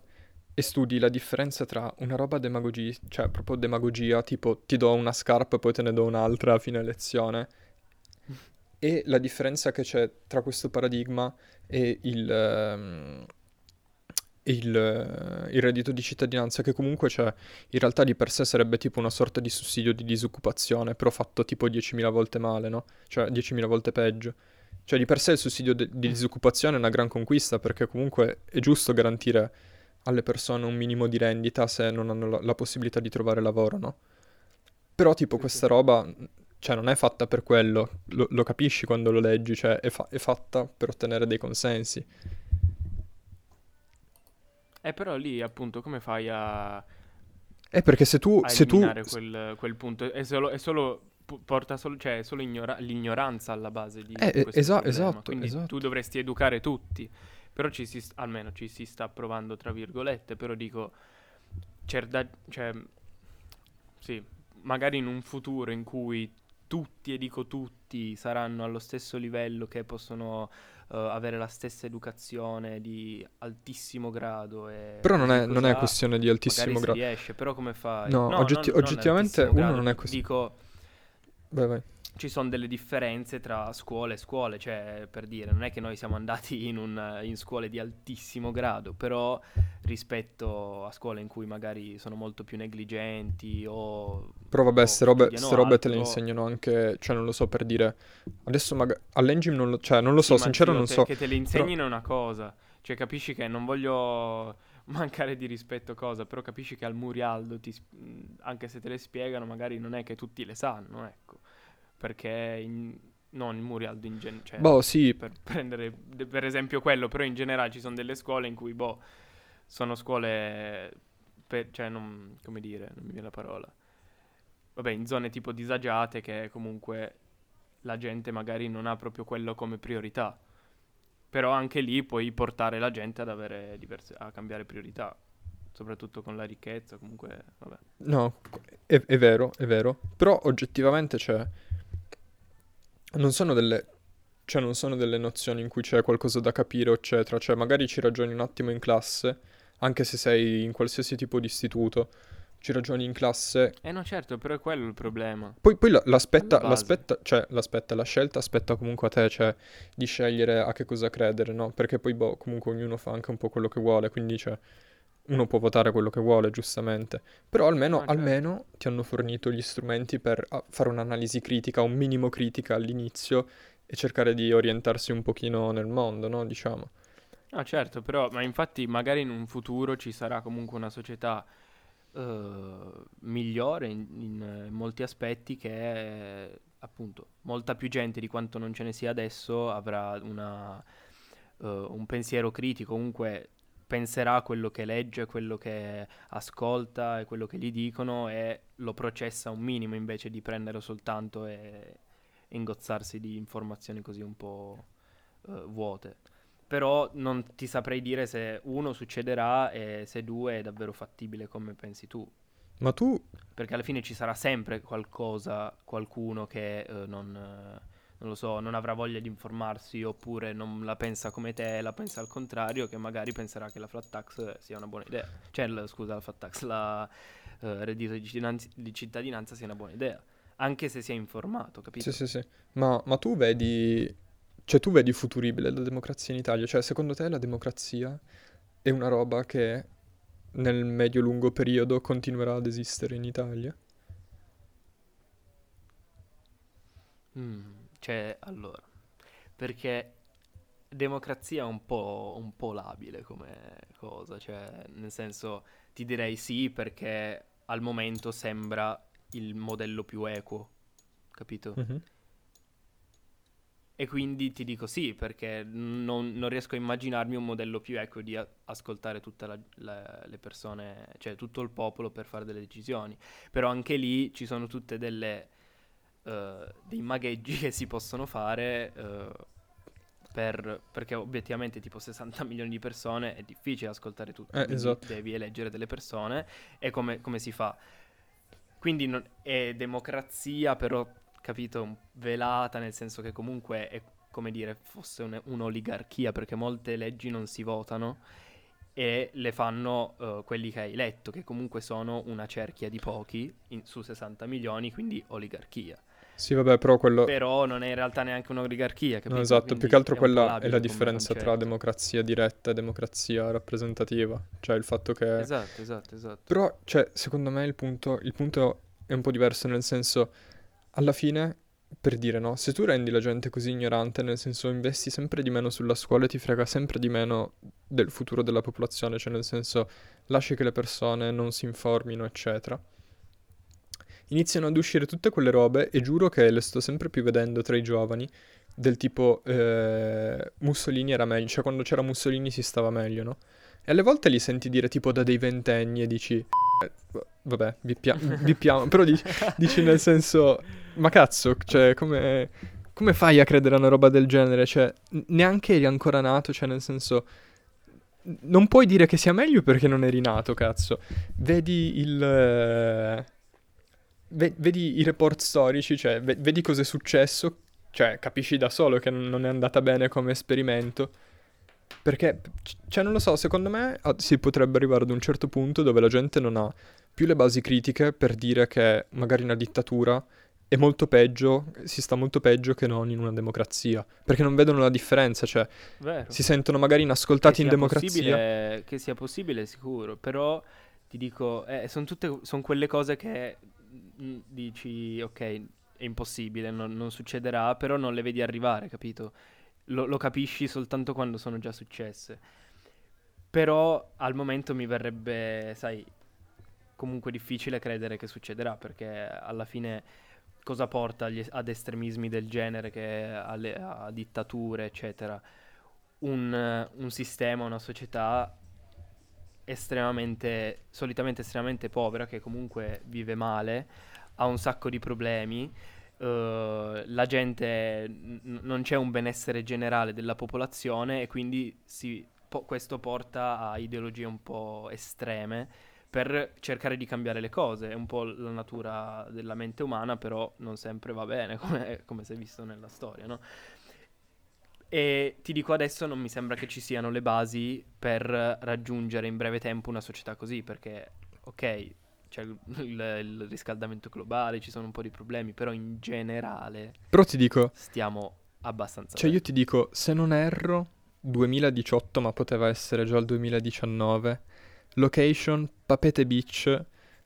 e studi la differenza tra una roba demagogia, cioè proprio demagogia, tipo ti do una scarpa e poi te ne do un'altra a fine lezione, e la differenza che c'è tra questo paradigma e il, ehm, il, eh, il reddito di cittadinanza, che comunque c'è, in realtà di per sé sarebbe tipo una sorta di sussidio di disoccupazione, però fatto tipo 10.000 volte male, no? Cioè 10.000 volte peggio. Cioè di per sé il sussidio de- di disoccupazione è una gran conquista perché comunque è giusto garantire alle persone un minimo di rendita se non hanno la, la possibilità di trovare lavoro, no? Però tipo
Sì,
questa
sì.
roba, cioè non è fatta per quello, lo, lo capisci quando lo leggi, cioè è, fa- è fatta per ottenere dei consensi.
Eh, però lì appunto come fai a,
È perché se tu,
a
se tu,
quel, quel punto? È solo, è solo porta solo, cioè, solo ignora- l'ignoranza alla base di,
Eh,
questo
esa- esatto,
Quindi
esatto.
tu dovresti educare tutti, però ci si, almeno ci si sta provando tra virgolette, però dico, c'è da, cioè, sì, magari in un futuro in cui tutti, e dico tutti, saranno allo stesso livello che possono eh, avere la stessa educazione di altissimo grado e
però non è, non è questione di altissimo
si
grado.
riesce, però come fai?
No, oggetti-
non- non
oggettivamente uno
grado,
non è così.
Dico,
Vai, vai.
ci sono delle differenze tra scuole e scuole, cioè per dire, non è che noi siamo andati in, un- in scuole di altissimo grado, però rispetto a scuole in cui magari sono molto più negligenti o...
Però vabbè,
o
ste robe, robe te le insegnano anche, cioè non lo so per dire, adesso magari all'engine non lo, cioè non lo
Sì,
so,
ma
sincero non
te-
so.
Che te le insegnino è una cosa, cioè capisci che non voglio (laughs) mancare di rispetto cosa, però capisci che al Murialdo, ti anche se te le spiegano, magari non è che tutti le sanno, ecco, perché in- non il Murialdo in genere, cioè,
Boh, sì,
per prendere de- per esempio quello, però in generale ci sono delle scuole in cui, boh, sono scuole per- cioè non, come dire, non mi viene la parola. Vabbè, in zone tipo disagiate che comunque la gente magari non ha proprio quello come priorità. Però anche lì puoi portare la gente ad avere diverse, a cambiare priorità, soprattutto con la ricchezza, comunque, vabbè.
No, è, è vero, è vero. Però oggettivamente c'è... Non sono delle... Cioè, non sono delle nozioni in cui c'è qualcosa da capire, eccetera. Cioè, magari ci ragioni un attimo in classe, anche se sei in qualsiasi tipo di istituto, ci ragioni in classe.
Eh no, certo, però è quello il problema.
Poi, poi la- l'aspetta, cioè, l'aspetta, la scelta aspetta comunque a te, cioè, di scegliere a che cosa credere, no? Perché poi, boh, comunque ognuno fa anche un po' quello che vuole, quindi, cioè, uno può votare quello che vuole, giustamente. Però almeno,
Ah, certo.
almeno ti hanno fornito gli strumenti per ah, fare un'analisi critica, un minimo critica all'inizio e cercare di orientarsi un pochino nel mondo, no? Diciamo.
No, certo, però, ma infatti magari in un futuro ci sarà comunque una società eh, migliore in, in, eh, molti aspetti che appunto molta più gente di quanto non ce ne sia adesso avrà una, eh, un pensiero critico, comunque penserà a quello che legge, quello che ascolta e quello che gli dicono e lo processa un minimo invece di prenderlo soltanto e ingozzarsi di informazioni così un po' eh, vuote. Però non ti saprei dire se uno succederà e se due è davvero fattibile come pensi tu.
Ma tu,
Perché alla fine ci sarà sempre qualcosa, qualcuno che eh, non, eh, non lo so, non avrà voglia di informarsi oppure non la pensa come te, la pensa al contrario, che magari penserà che la flat tax sia una buona idea. Cioè, il- scusa, la flat tax, la eh, reddito di cittadinanza, di cittadinanza sia una buona idea. Anche se si è informato, capito?
sì, sì, sì. Ma, ma tu vedi, cioè, tu vedi futuribile la democrazia in Italia? Cioè, secondo te la democrazia è una roba che nel medio-lungo periodo continuerà ad esistere in Italia?
Mm, cioè, allora, perché democrazia è un po', un po' labile come cosa, cioè, nel senso, ti direi sì perché al momento sembra il modello più equo, capito?
Mhm.
E quindi ti dico sì, perché non, non riesco a immaginarmi un modello più equo di a- ascoltare tutte le persone, cioè tutto il popolo per fare delle decisioni. Però anche lì ci sono tutte delle, eh, dei magheggi (laughs) che si possono fare eh, per- perché obiettivamente tipo 60 milioni di persone è difficile ascoltare tutti,
Eh, esatto.
devi eleggere delle persone e come, come si fa? Quindi non- è democrazia però, capito, velata nel senso che comunque è come dire fosse un- un'oligarchia perché molte leggi non si votano e le fanno eh, quelli che hai eletto, che comunque sono una cerchia di pochi in- su 60 milioni, quindi oligarchia.
Sì, vabbè, però quello...
Però non è in realtà neanche un'oligarchia, capito?
No, esatto, più
Quindi
che altro quella è la differenza tra democrazia diretta e democrazia rappresentativa. Cioè il fatto che...
Esatto, esatto, esatto.
Però, cioè, secondo me il punto, il punto è un po' diverso, nel senso, alla fine, per dire no, se tu rendi la gente così ignorante, nel senso investi sempre di meno sulla scuola e ti frega sempre di meno del futuro della popolazione, cioè nel senso lasci che le persone non si informino, eccetera. Iniziano ad uscire tutte quelle robe e giuro che le sto sempre più vedendo tra i giovani, del tipo eh, Mussolini era meglio, cioè quando c'era Mussolini si stava meglio, no? E alle volte li senti dire tipo da dei ventenni e dici, eh, vabbè, bippia- bippiamo, (laughs) però dici, dici nel senso, ma cazzo, cioè come, come fai a credere a una roba del genere? Cioè, neanche eri ancora nato, cioè nel senso, non puoi dire che sia meglio perché non eri nato, cazzo. Vedi il... eh, ve- vedi i report storici, cioè ve- vedi cosa è successo, cioè capisci da solo che non non è andata bene come esperimento. Perché, c- cioè non lo so, secondo me ah, si potrebbe arrivare ad un certo punto dove la gente non ha più le basi critiche per dire che magari una dittatura è molto peggio, si sta molto peggio che non in una democrazia. Perché non vedono la differenza, cioè
Vero.
si sentono magari inascoltati in democrazia.
che sia possibile, sicuro. Però ti dico, sono tutte son quelle cose che mm, dici, ok, è impossibile, non, non succederà, però non le vedi arrivare, capito? Lo, lo capisci soltanto quando sono già successe. Però al momento mi verrebbe, sai, comunque difficile credere che succederà, perché alla fine cosa porta agli- ad estremismi del genere, che alle- a dittature, eccetera? un, un sistema, una società estremamente, solitamente estremamente povera, che comunque vive male, ha un sacco di problemi, uh, la gente, n- non c'è un benessere generale della popolazione e quindi si, po- questo porta a ideologie un po' estreme per cercare di cambiare le cose. È un po' la natura della mente umana, però non sempre va bene, (laughs) come, come si è visto nella storia, no? E ti dico adesso non mi sembra che ci siano le basi per raggiungere in breve tempo una società così, perché ok, c'è il, il, riscaldamento globale, ci sono un po' di problemi, però in generale
Però ti dico,
stiamo abbastanza
cioè io
bene.
ti dico, se non erro, 2018, ma poteva essere già il 2019, location Papete Beach,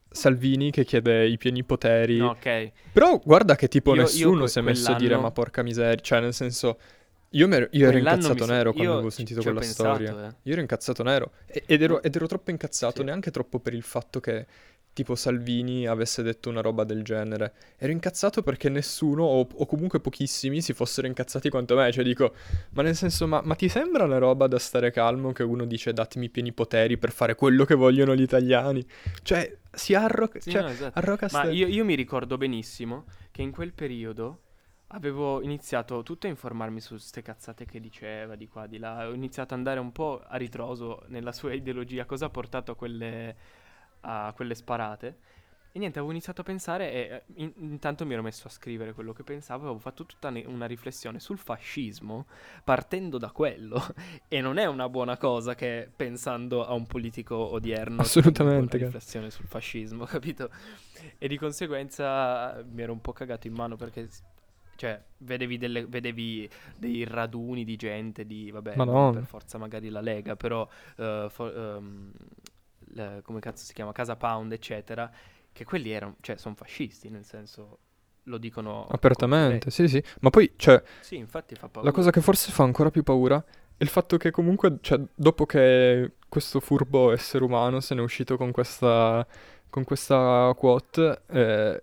Salvini che chiede i pieni poteri.
No, ok.
Però guarda che tipo
Io- io
nessuno
que-
si è messo a dire ma porca miseria, cioè nel senso io, ero- io ero incazzato nero quando
io
avevo
ci-
sentito quella
pensato,
storia.
eh.
Io ero incazzato nero e- ed ero, ed ero troppo incazzato,
Sì.
neanche troppo per il fatto che tipo Salvini avesse detto una roba del genere. Ero incazzato perché nessuno o, o comunque pochissimi si fossero incazzati quanto me, cioè dico, ma nel senso, ma, ma ti sembra una roba da stare calmo che uno dice datemi pieni poteri per fare quello che vogliono gli italiani? Cioè, si arroga,
Sì,
cioè,
no, esatto.
arroga
Ma io, io mi ricordo benissimo che in quel periodo avevo iniziato tutto a informarmi su ste cazzate che diceva di qua, di là. Ho iniziato ad andare un po' a ritroso nella sua ideologia, cosa ha portato a quelle, a quelle sparate. E niente, avevo iniziato a pensare e eh, in- intanto mi ero messo a scrivere quello che pensavo, avevo fatto tutta ne- una riflessione sul fascismo partendo da quello. (laughs) E non è una buona cosa che pensando a un politico odierno
Assolutamente,
una riflessione sul fascismo, (laughs) capito? E di conseguenza mi ero un po' cagato in mano perché cioè vedevi, delle- vedevi dei raduni di gente di vabbè,
Madonna.
per forza magari la Lega, però eh, fo- ehm, le- come cazzo si chiama? Casa Pound, eccetera, che quelli erano, cioè sono fascisti, nel senso lo dicono
Apertamente, sì, sì. Ma poi, cioè,
Sì, infatti fa paura.
la cosa che forse fa ancora più paura è il fatto che comunque, cioè, dopo che questo furbo essere umano se n'è uscito con questa, con questa quote, eh,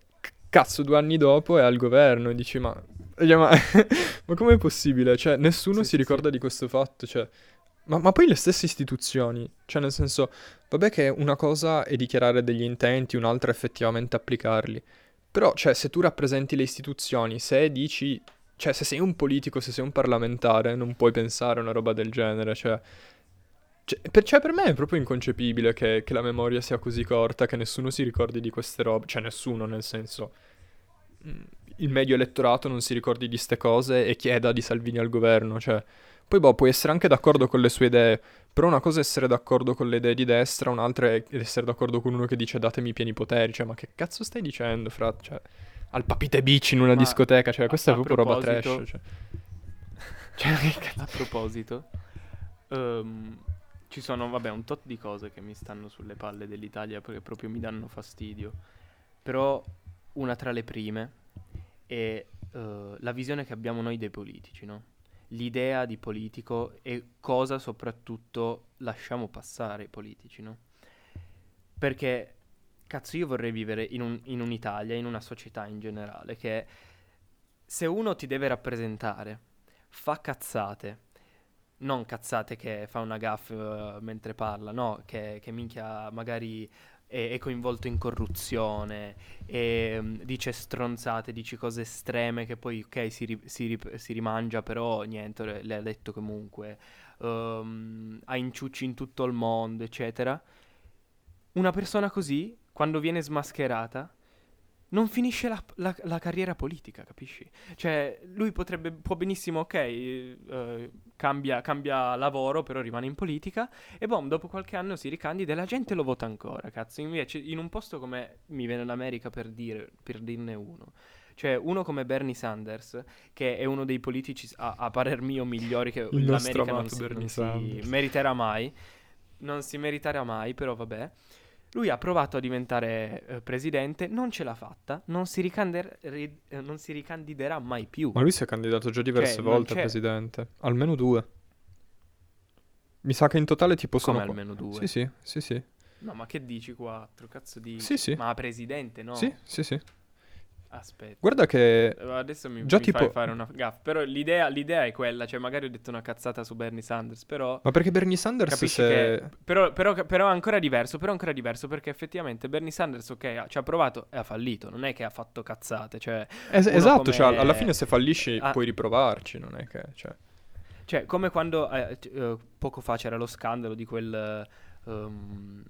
cazzo, due anni dopo è al governo e dici, ma, ma, (laughs) ma com'è possibile? Cioè, nessuno
Sì,
si ricorda
sì.
di questo fatto, cioè... Ma, ma poi le stesse istituzioni, cioè nel senso, vabbè che una cosa è dichiarare degli intenti, un'altra è effettivamente applicarli. Però, cioè, se tu rappresenti le istituzioni, se dici, cioè, se sei un politico, se sei un parlamentare, non puoi pensare a una roba del genere, cioè... Cioè, per, cioè, per me è proprio inconcepibile che, che la memoria sia così corta, che nessuno si ricordi di queste robe, cioè nessuno, nel senso... mm, Il medio elettorato non si ricordi di ste cose e chieda di Salvini al governo, cioè... Poi, boh, puoi essere anche d'accordo con le sue idee, però una cosa è essere d'accordo con le idee di destra, un'altra è essere d'accordo con uno che dice datemi i pieni poteri, cioè, ma che cazzo stai dicendo, fra? Cioè, al papite beach in una
Ma
discoteca, cioè, questa è proprio roba trash, cioè. (laughs) Cioè.
A proposito, ehm, ci sono, vabbè, un tot di cose che mi stanno sulle palle dell'Italia perché proprio mi danno fastidio. Però una tra le prime è eh, la visione che abbiamo noi dei politici, no? L'idea di politico e cosa soprattutto lasciamo passare ai politici, no? Perché, cazzo, io vorrei vivere in, un- in un'Italia, in una società in generale, che se uno ti deve rappresentare, fa cazzate, non cazzate che fa una gaff eh, mentre parla, no, che, che minchia magari è, coinvolto in corruzione, e, mm, dice stronzate, dice cose estreme che poi, ok, si, ri- si ri- si rimangia, però niente, le, le ha detto comunque, ehm, ha inciucci in tutto il mondo, eccetera. Una persona così, quando viene smascherata, non finisce la, la- la carriera politica, capisci? Cioè, lui potrebbe, può benissimo, ok, eh, cambia, cambia lavoro, però rimane in politica, e boh, dopo qualche anno si ricandida e la gente lo vota ancora, cazzo. Invece, in un posto come mi viene l'America per, dire, per dirne uno, cioè uno come Bernie Sanders, che è uno dei politici, a, a parer mio, migliori che
Il
l'America non si, non si meriterà mai, non si meriterà mai, però vabbè. Lui ha provato a diventare eh, presidente, non ce l'ha fatta, non si, ricander- ri- eh, non si ricandiderà mai più.
Ma lui si è candidato già diverse
Cioè,
volte a presidente. Almeno due. Mi sa che in totale tipo sono...
Come almeno due?
Sì, sì, sì, sì.
No, ma che dici quattro? Cazzo di...
Sì, sì.
Ma presidente, no?
Sì, sì, sì.
Aspetta.
Guarda che
Eh, Adesso mi,
Già
mi
tipo-
fare una gaffa. Però l'idea, l'idea è quella. Cioè, magari ho detto una cazzata su Bernie Sanders. Però.
Ma perché Bernie Sanders se...
che. Però, però, però è ancora diverso. Però ancora diverso. Perché effettivamente Bernie Sanders, ok, ci ha provato e ha fallito. Non è che ha fatto cazzate. Cioè,
Es- esatto, cioè,
come-
alla fine se fallisci
Ah.
puoi riprovarci, non è che... Cioè...
Cioè, come quando eh, eh, poco fa c'era lo scandalo di quel, ehm,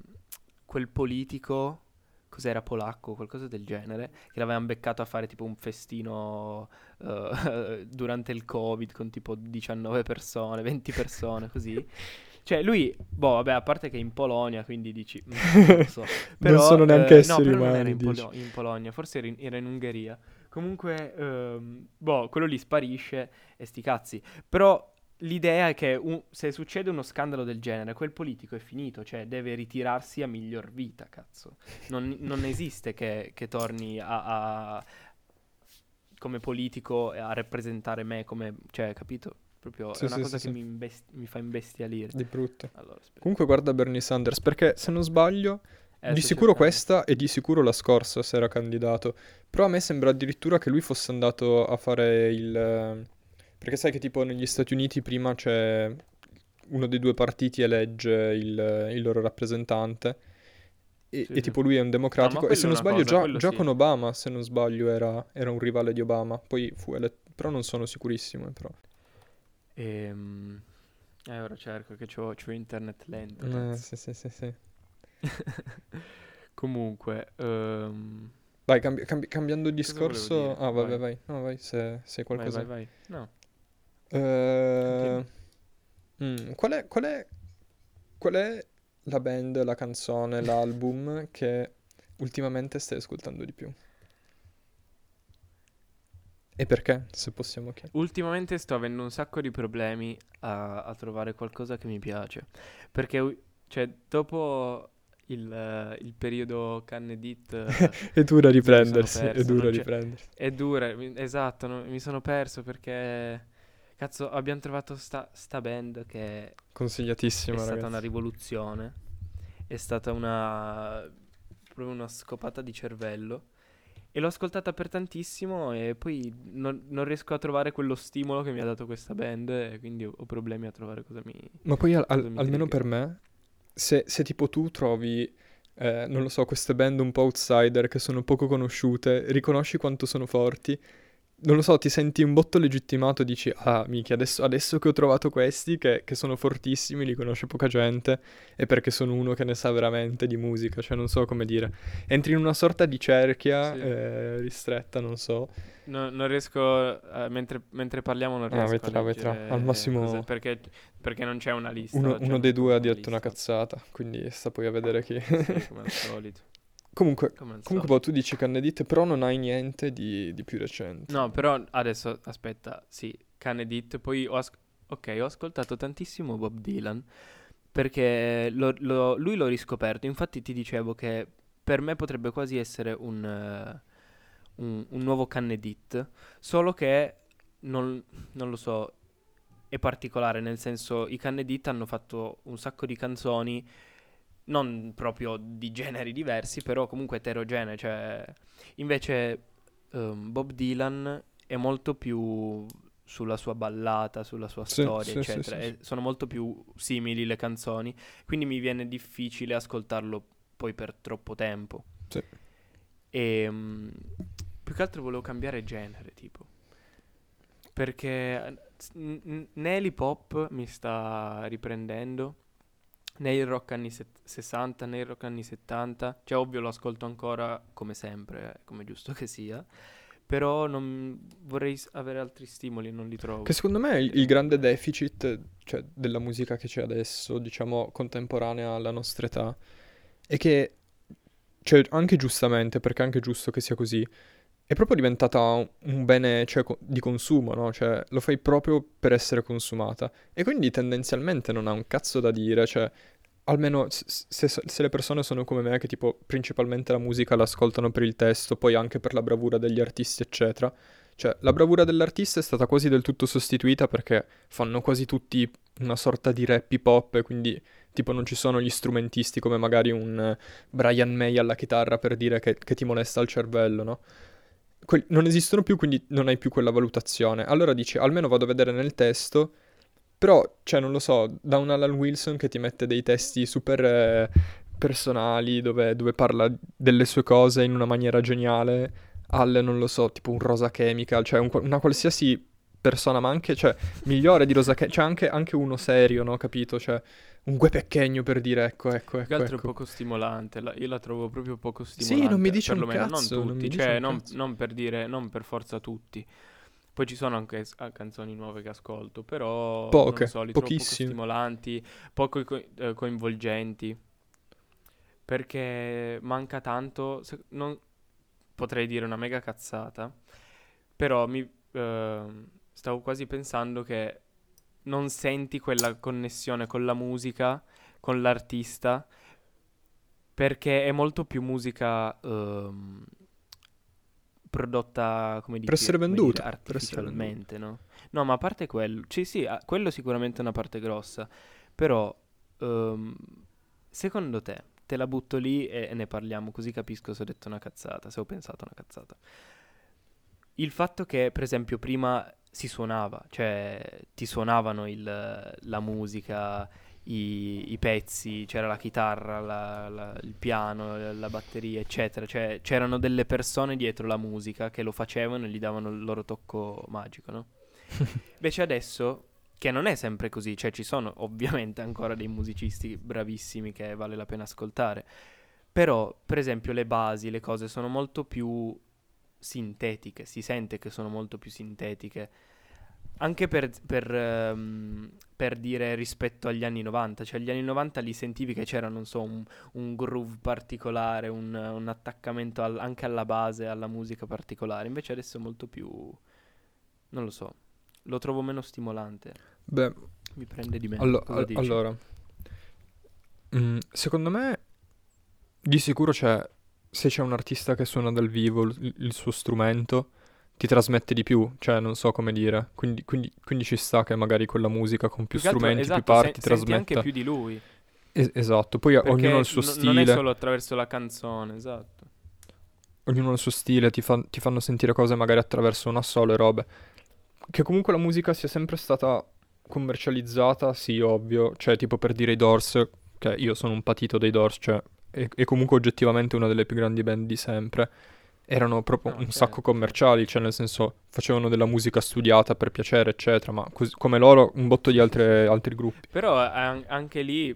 quel politico, cos'era polacco, qualcosa del genere, che l'avevano beccato a fare tipo un festino eh, (laughs) durante il Covid con tipo 19 persone, 20 persone, così. (laughs) Cioè, lui, boh, vabbè, a parte che è in Polonia, quindi dici, mm, non (laughs) lo so. Però,
sono neanche
eh,
esseri
no, però non era
umani,
in, Polo- in Polonia, forse era in, era in Ungheria. Comunque, ehm, boh, quello lì sparisce e sti cazzi. Però l'idea è che un- se succede uno scandalo del genere, quel politico è finito, cioè deve ritirarsi a miglior vita, cazzo. Non, (laughs) non esiste che, che torni a, a- come politico a rappresentare me come... Cioè, capito? Proprio
Sì,
è una
sì,
cosa
sì,
che. Mi, imbest- mi fa imbestialire.
Di brutto.
Allora.
Comunque guarda Bernie Sanders, perché se non sbaglio,
Eh,
di sicuro questa e di sicuro la scorsa se era candidato. Però a me sembra addirittura che lui fosse andato a fare il... Perché sai che tipo negli Stati Uniti prima c'è uno dei due partiti elegge il, il loro rappresentante e,
Sì,
e tipo lui è un democratico
quello
e se non sbaglio
cosa,
già, già
sì.
con Obama, se non sbaglio, era, era un rivale di Obama. Poi fu eletto, però non sono sicurissimo. eh, Però.
Ehm, eh, ora cerco che c'ho, c'ho internet lento.
Eh, sì, sì, sì, sì. (laughs)
Comunque, ehm,
Vai, cambi- cambi- cambiando discorso... Ah, vai, vai,
Vai.
No, vai, se, se hai
vai,
qualcosa...
vai, vai. No.
Eh, mm, qual è, qual è, qual è la band, la canzone, l'album (laughs) che ultimamente stai ascoltando di più? E perché, se possiamo chiedere?
Ultimamente sto avendo un sacco di problemi a, a trovare qualcosa che mi piace. Perché, cioè, dopo il, il periodo Cannedit eh, (laughs)
È dura riprendersi, è
perso,
dura
non c'è-
riprendersi.
è dura, esatto, no, mi sono perso perché, cazzo, abbiamo trovato sta, sta band che è
Consigliatissima,
stata
ragazzi.
una rivoluzione, è stata una, proprio una scopata di cervello. E l'ho ascoltata per tantissimo e poi non, non riesco a trovare quello stimolo che mi ha dato questa band e quindi ho, ho problemi a trovare cosa mi...
Ma poi al- al- almeno per me, se, se tipo tu trovi, eh, non lo so, queste band un po' outsider che sono poco conosciute, riconosci quanto sono forti, non lo so, ti senti un botto legittimato, dici, ah, minchia, adesso, adesso che ho trovato questi, che, che sono fortissimi, li conosce poca gente, è perché sono uno che ne sa veramente di musica, cioè non so come dire. Entri in una sorta di cerchia
Sì.
eh, ristretta, non so.
No- non riesco, eh, mentre, mentre parliamo non
Ah,
riesco
vedrà,
a
vedrà.
leggere
Al massimo-
perché, perché non c'è una lista.
Uno,
oggi
uno dei due ha
una
detto una
lista.
cazzata, quindi sta poi a vedere chi.
Sì, come al solito.
Comunque, Comunque, boh, tu dici Cannedit, però non hai niente di, di più recente.
No, però adesso aspetta, sì, Cannedit, poi ho, as- ok, ho ascoltato tantissimo Bob Dylan perché lo- lo- lui l'ho riscoperto, infatti ti dicevo che per me potrebbe quasi essere un, eh, un, un nuovo Cannedit, solo che non, non lo so, è particolare, nel senso i Cannedit hanno fatto un sacco di canzoni, non proprio di generi diversi, però comunque eterogenee, cioè invece ehm, Bob Dylan è molto più sulla sua ballata, sulla sua
Sì,
storia,
sì,
eccetera.
sì,
sono molto più simili le canzoni, quindi mi viene difficile ascoltarlo poi per troppo tempo.
Sì.
E mm, più che altro volevo cambiare genere, tipo. Perché n- n- né l'hip hop mi sta riprendendo, né il rock anni set- 60, né il rock anni 70. Cioè, ovvio, lo ascolto ancora come sempre, eh, come giusto che sia. Però non vorrei avere altri stimoli e non li trovo.
Che secondo me il, il grande deficit, cioè, della musica che c'è adesso, diciamo, contemporanea alla nostra età, è che, cioè, anche giustamente, perché è anche giusto che sia così, è proprio diventata un, bene, cioè, di consumo, no? Cioè, lo fai proprio per essere consumata. E quindi tendenzialmente non ha un cazzo da dire, cioè, almeno se, se le persone sono come me, che tipo, principalmente la musica l'ascoltano per il testo, poi anche per la bravura degli artisti, eccetera. Cioè, la bravura dell'artista è stata quasi del tutto sostituita perché fanno quasi tutti una sorta di rap hip hop, quindi tipo non ci sono gli strumentisti come magari un Brian May alla chitarra per dire che, che ti molesta il cervello, no? Que- non esistono più, quindi non hai più quella valutazione. Allora dici, almeno vado a vedere nel testo, però, cioè, non lo so, da un Alan Wilson che ti mette dei testi super eh, personali, dove, dove parla delle sue cose in una maniera geniale, al, non lo so, tipo un Rosa Chemical, cioè un- una qualsiasi persona, ma anche, cioè, migliore di Rosa Chemical, cioè anche, anche uno serio, no? Capito? Cioè, un Gue Pecchegno per dire, ecco, ecco,
Più che
ecco,
altro è
ecco.
poco stimolante. la- io la trovo proprio poco
Sì,
stimolante.
non mi dice un
perlomeno,
cazzo,
non
non
tutti, cioè
un
non,
cazzo.
non per dire, non per forza tutti. Poi ci sono anche ah, canzoni nuove che ascolto, però non
Poche,
lo so, li trovo poco
pochissime.
stimolanti, poco co- eh, coinvolgenti. Perché manca tanto, se- non, potrei dire una mega cazzata, però mi ehm, stavo quasi pensando che non senti quella connessione con la musica, con l'artista, perché è molto più musica ehm, prodotta, come
Per
dici,
essere
come
venduta,
dire,
per essere venduta.
artificialmente, no? No, ma a parte quello, sì, sì, ah, quello sicuramente è una parte grossa, però ehm, secondo te, te la butto lì e, e ne parliamo, così capisco se ho detto una cazzata, se ho pensato una cazzata. Il fatto che, per esempio, prima si suonava, cioè ti suonavano il- la musica, i, i pezzi, c'era la chitarra, la- la- il piano, la batteria, eccetera. Cioè c'erano delle persone dietro la musica che lo facevano e gli davano il loro tocco magico, no? (laughs) Invece adesso, che non è sempre così, cioè ci sono ovviamente ancora dei musicisti bravissimi che vale la pena ascoltare, però per esempio le basi, le cose sono molto più sintetiche, si sente che sono molto più sintetiche. Anche per, per, ehm, per dire rispetto agli anni 90, cioè agli anni 90 li sentivi che c'era, non so, un, un groove particolare, un, un attaccamento al- anche alla base, alla musica particolare. Invece adesso è molto più, non lo so, lo trovo meno stimolante,
Beh,
mi prende di meno.
allo-
Cosa
al-
dici?
allora, mm, secondo me di sicuro c'è, se c'è un artista che suona dal vivo il, il suo strumento, ti trasmette di più, cioè non so come dire, quindi, quindi- quindi ci sta che magari quella musica con più
Più che altro,
strumenti,
esatto,
più parti,
sen- senti anche più di lui,
Es- esatto, poi
perché
ognuno ha il suo
n-
stile.
non è solo attraverso la canzone, esatto.
ognuno ha il suo stile, ti, fa- ti fanno sentire cose magari attraverso una sola e robe. Che comunque la musica sia sempre stata commercializzata, sì, ovvio. Cioè, tipo per dire i Doors, che io sono un patito dei Doors, cioè, e, e comunque oggettivamente una delle più grandi band di sempre. Erano proprio
No,
un sacco commerciali, cioè nel senso facevano della musica studiata per piacere, eccetera, ma cos- come loro un botto di altre- altri gruppi.
Però an- anche lì,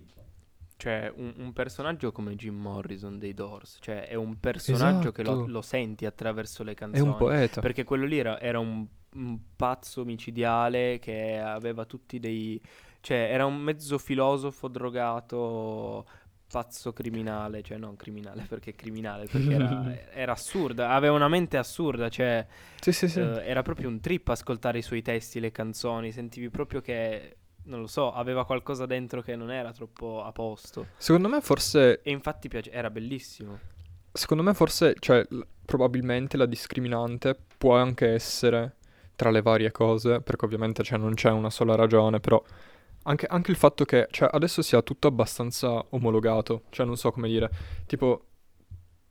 cioè, un, un personaggio come Jim Morrison dei Doors, cioè, è un personaggio che lo,
Esatto.
lo senti attraverso le
È
canzoni.
un poeta.
Perché quello lì era, era un, un pazzo micidiale che aveva tutti dei... Cioè, era un mezzo filosofo drogato, pazzo criminale, cioè non criminale perché criminale, perché era, (laughs) era assurda, aveva una mente assurda, cioè
Sì, sì, sì.
eh, era proprio un trip ascoltare i suoi testi, le canzoni, sentivi proprio che, non lo so, aveva qualcosa dentro che non era troppo a posto.
Secondo me forse
E infatti piace- era bellissimo.
Secondo me forse, cioè, l- probabilmente la discriminante può anche essere tra le varie cose, perché ovviamente cioè, non c'è una sola ragione, però anche, anche il fatto che cioè, adesso sia tutto abbastanza omologato, cioè non so come dire, tipo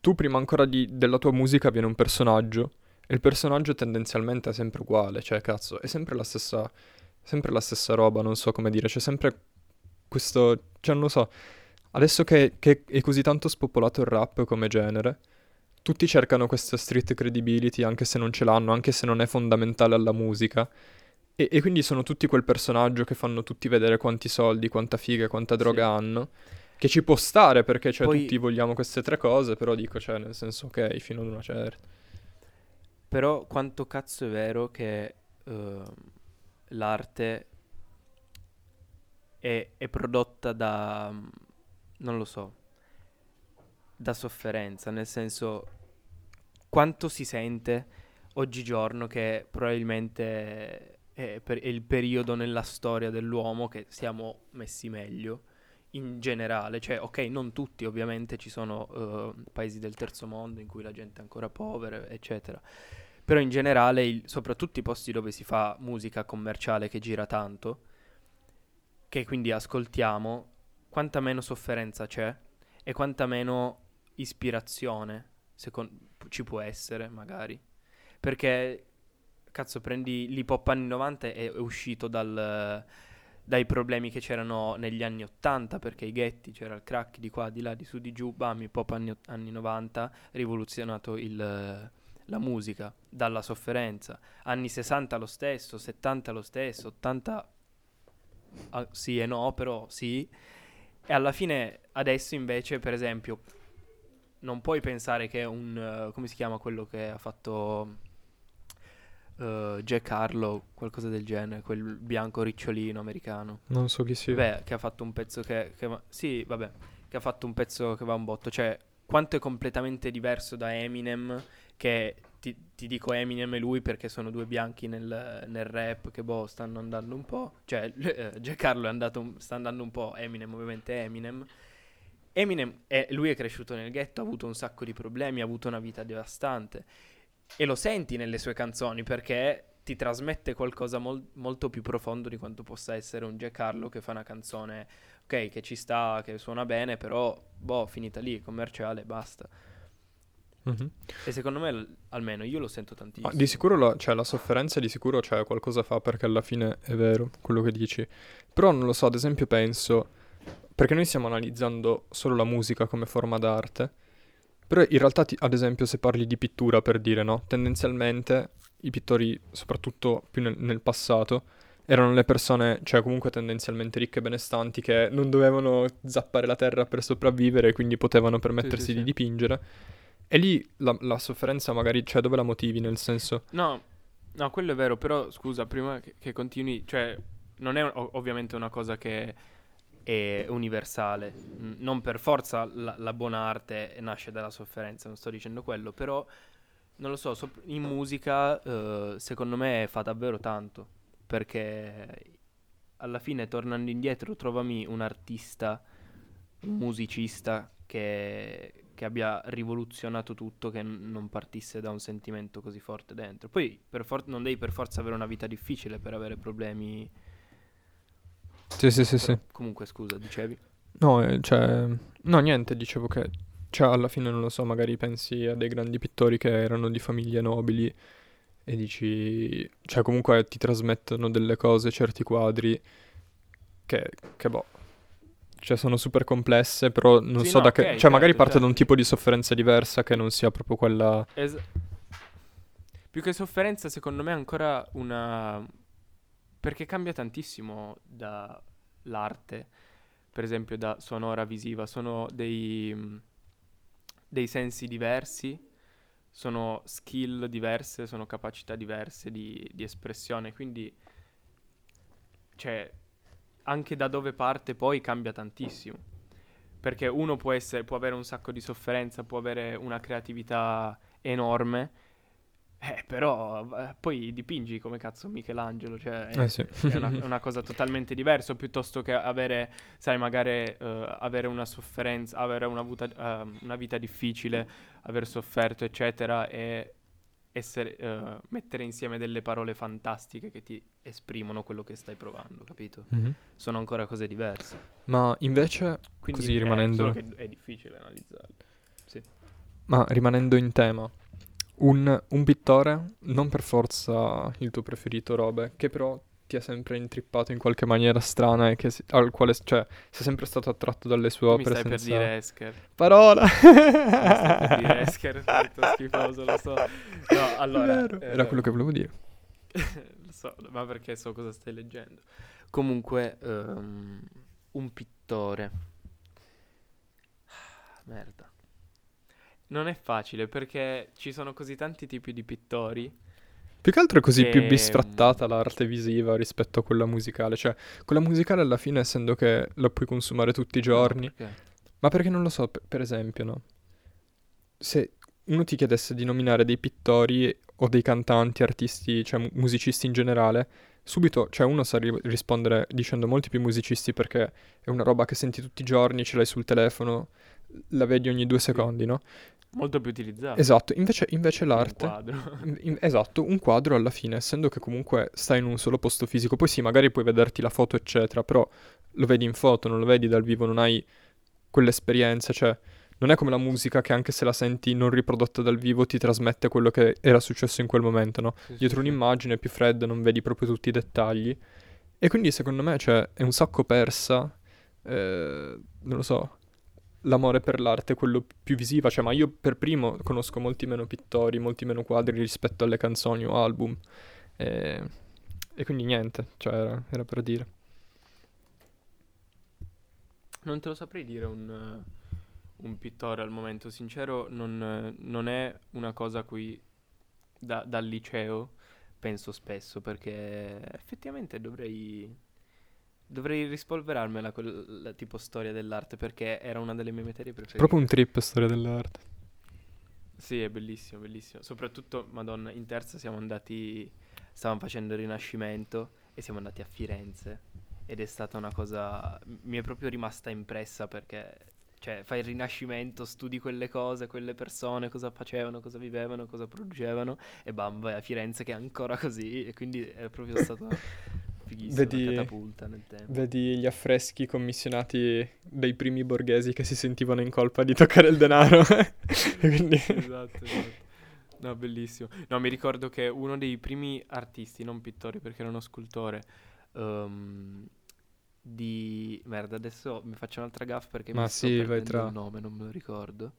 tu prima ancora di- della tua musica viene un personaggio e il personaggio tendenzialmente è sempre uguale, cioè cazzo, è sempre la stessa, sempre la stessa roba, non so come dire, c'è sempre questo, cioè non lo so, adesso che, che è così tanto spopolato il rap come genere, tutti cercano questa street credibility anche se non ce l'hanno, anche se non è fondamentale alla musica. E, e quindi sono tutti quel personaggio che fanno tutti vedere quanti soldi, quanta figa, quanta droga
Sì.
hanno. Che ci può stare perché cioè,
Poi-
tutti vogliamo queste tre cose, però dico, cioè, nel senso, ok, fino ad una certa.
Però quanto cazzo è vero che ehm, l'arte è, è prodotta da, non lo so, da sofferenza, nel senso quanto si sente oggigiorno che probabilmente è, per- è il periodo nella storia dell'uomo che siamo messi meglio in generale, cioè ok, non tutti ovviamente, ci sono eh, paesi del terzo mondo in cui la gente è ancora povera, eccetera. Però in generale, il- soprattutto i posti dove si fa musica commerciale che gira tanto, che quindi ascoltiamo, quanta meno sofferenza c'è e quanta meno ispirazione secon- ci può essere, magari. Perché, cazzo, prendi l'hip hop anni 90 e è uscito dal, dai problemi che c'erano negli anni 80, perché i ghetti, c'era il crack di qua, di là, di su, di giù, bam, hip hop anni, anni 90, rivoluzionato il, la musica dalla sofferenza. Anni 60 lo stesso, 70 lo stesso, 80 ah, sì e no, però sì. E alla fine adesso invece, per esempio, non puoi pensare che un... Uh, come si chiama quello che ha fatto uh, Jack Harlow, qualcosa del genere, quel bianco ricciolino americano.
Non so chi sia.
Beh, che ha fatto un pezzo che, che va... Sì, vabbè, che ha fatto un pezzo che va un botto. Cioè, quanto è completamente diverso da Eminem, che ti, ti dico Eminem e lui perché sono due bianchi nel, nel rap che boh, stanno andando un po'. Cioè, (laughs) eh, Jack Harlow è andato, sta andando un po', Eminem ovviamente Eminem. Eminem, è, lui è cresciuto nel ghetto, ha avuto un sacco di problemi, ha avuto una vita devastante. E lo senti nelle sue canzoni perché ti trasmette qualcosa mol- molto più profondo di quanto possa essere un Jack Harlow che fa una canzone, ok, che ci sta, che suona bene, però, boh, finita lì, commerciale, basta. Mm-hmm. E secondo me, almeno io lo sento tantissimo.
Ma di sicuro la, cioè, la sofferenza di sicuro cioè, qualcosa fa perché alla fine è vero quello che dici. Però non lo so, ad esempio penso perché noi stiamo analizzando solo la musica come forma d'arte, però in realtà, ti, ad esempio, se parli di pittura, per dire, no? Tendenzialmente i pittori, soprattutto più nel, nel passato, erano le persone, cioè comunque tendenzialmente ricche e benestanti, che non dovevano zappare la terra per sopravvivere, quindi potevano permettersi sì, sì, di sì. dipingere. E lì la, la, sofferenza magari, cioè dove la motivi, nel senso...
No, no, quello è vero, però scusa, prima che, che continui, cioè non è ov- ovviamente una cosa che è universale. Non per forza la, la, buona arte nasce dalla sofferenza, non sto dicendo quello, però non lo so, so in musica uh, secondo me fa davvero tanto, perché alla fine tornando indietro trovami un artista, un musicista che, che abbia rivoluzionato tutto, che n- non partisse da un sentimento così forte dentro. Poi for- non devi per forza avere una vita difficile per avere problemi
sì, sì, sì, sì.
Comunque, scusa, dicevi?
No, eh, cioè... No, niente, dicevo che... Cioè, alla fine, non lo so, magari pensi a dei grandi pittori che erano di famiglie nobili e dici... Cioè, comunque ti trasmettono delle cose, certi quadri, che, che boh... Cioè, sono super complesse, però non sì, so no, da che... Okay, cioè, certo, magari parte certo. da un tipo di sofferenza diversa che non sia proprio quella... Es-
più che sofferenza, secondo me, è ancora una perché cambia tantissimo dall'arte, per esempio da sonora visiva, sono dei, mm, dei sensi diversi, sono skill diverse, sono capacità diverse di, di espressione, quindi cioè, anche da dove parte poi cambia tantissimo. Perché uno può, essere, può avere un sacco di sofferenza, può avere una creatività enorme, eh, però eh, poi dipingi come cazzo Michelangelo, cioè è,
eh sì.
è una, una, cosa totalmente diversa piuttosto che avere, sai, magari uh, avere una sofferenza, avere una, vuta, uh, una, vita difficile, aver sofferto, eccetera, e essere, uh, mettere insieme delle parole fantastiche che ti esprimono quello che stai provando, capito? Mm-hmm. Sono ancora cose diverse.
Ma invece, Quindi così rimanendo...
È, è difficile analizzarle. Sì.
Ma rimanendo in tema un, un pittore, non per forza il tuo preferito, Robe, che però ti ha sempre intrippato in qualche maniera strana e si, al quale, cioè, sei sempre stato attratto dalle sue
tu
opere.
Mi stai senza... per dire Esker.
Parola! mi
stai per dire (laughs) Esker, schifoso, lo so. No, allora...
Eh, Era quello che volevo dire. (laughs)
lo so, ma perché so cosa stai leggendo. Comunque, um, un pittore. Merda. Non è facile perché ci sono così tanti tipi di pittori.
Più che altro è così che... più bisfrattata l'arte visiva rispetto a quella musicale. Cioè, quella musicale alla fine, essendo che la puoi consumare tutti i giorni. No, perché? Ma perché non lo so, per, esempio, no? Se uno ti chiedesse di nominare dei pittori o dei cantanti, artisti, cioè musicisti in generale, subito, cioè uno sa ri- rispondere dicendo molti più musicisti perché è una roba che senti tutti i giorni, ce l'hai sul telefono, la vedi ogni due secondi, no?
Molto più utilizzato.
Esatto, invece, invece l'arte...
Un quadro.
in, esatto, un quadro alla fine, essendo che comunque stai in un solo posto fisico, poi sì, magari puoi vederti la foto, eccetera, però lo vedi in foto, non lo vedi dal vivo, non hai quell'esperienza, cioè non è come la musica che anche se la senti non riprodotta dal vivo ti trasmette quello che era successo in quel momento, no?
Sì,
Dietro
sì.
un'immagine più fredda, non vedi proprio tutti i dettagli. E quindi secondo me, cioè, è un sacco persa, eh, non lo so, l'amore per l'arte, quello più visiva. Cioè, ma io per primo conosco molti meno pittori, molti meno quadri rispetto alle canzoni o album. E, e quindi niente, cioè, era, era per dire.
Non te lo saprei dire un, un pittore al momento, sincero, non, non è una cosa a cui da- dal liceo penso spesso, perché effettivamente dovrei, dovrei rispolverarmela quella tipo storia dell'arte, perché era una delle mie materie preferite.
Proprio un trip storia dell'arte.
Sì, è bellissimo, bellissimo. Soprattutto, Madonna, in terza siamo andati, stavamo facendo il Rinascimento e siamo andati a Firenze ed è stata una cosa, mi è proprio rimasta impressa perché, cioè, fai il Rinascimento, studi quelle cose, quelle persone, cosa facevano, cosa vivevano, cosa producevano e bam, vai a Firenze che è ancora così e quindi è proprio (laughs) stato fighissimo,
Vedi-
catapulta nel tempo.
Vedi gli affreschi commissionati dai primi borghesi che si sentivano in colpa di toccare il denaro. (laughs) Quindi...
esatto, esatto. No, bellissimo. No, mi ricordo che uno dei primi artisti, non pittori perché era uno scultore, ehm, di... Merda, adesso mi faccio un'altra gaff perché
Ma
mi sto
sì, vai
perdendo
tra-
il nome, non me lo ricordo.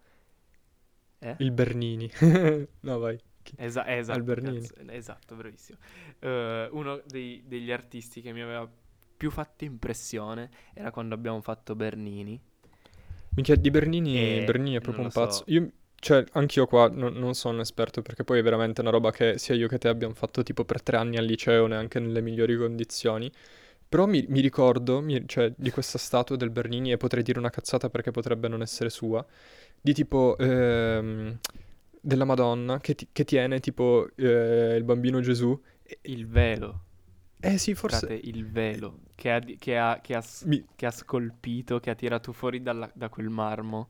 Eh?
Il Bernini. (laughs) no, vai. Chi-
Esa- esatto,
Albernini.
cazzo, esatto, bravissimo. Eh, uno dei- degli artisti che mi aveva più fatto impressione era quando abbiamo fatto Bernini.
Minchia, di Bernini,
E
Bernini è proprio un pazzo.
so.
Io, cioè, anch'io qua non, non sono un esperto perché poi è veramente una roba che sia io che te abbiamo fatto tipo per tre anni al liceo, neanche nelle migliori condizioni. Però mi, mi ricordo, mi- cioè, di questa statua del Bernini, e potrei dire una cazzata perché potrebbe non essere sua, di tipo ehm, della Madonna che, ti- che tiene tipo eh, il bambino Gesù.
Il velo.
Eh sì, forse...
Frate, il velo che ha, che ha- che ha
mi-
che ha scolpito, che ha tirato fuori dalla- da quel marmo,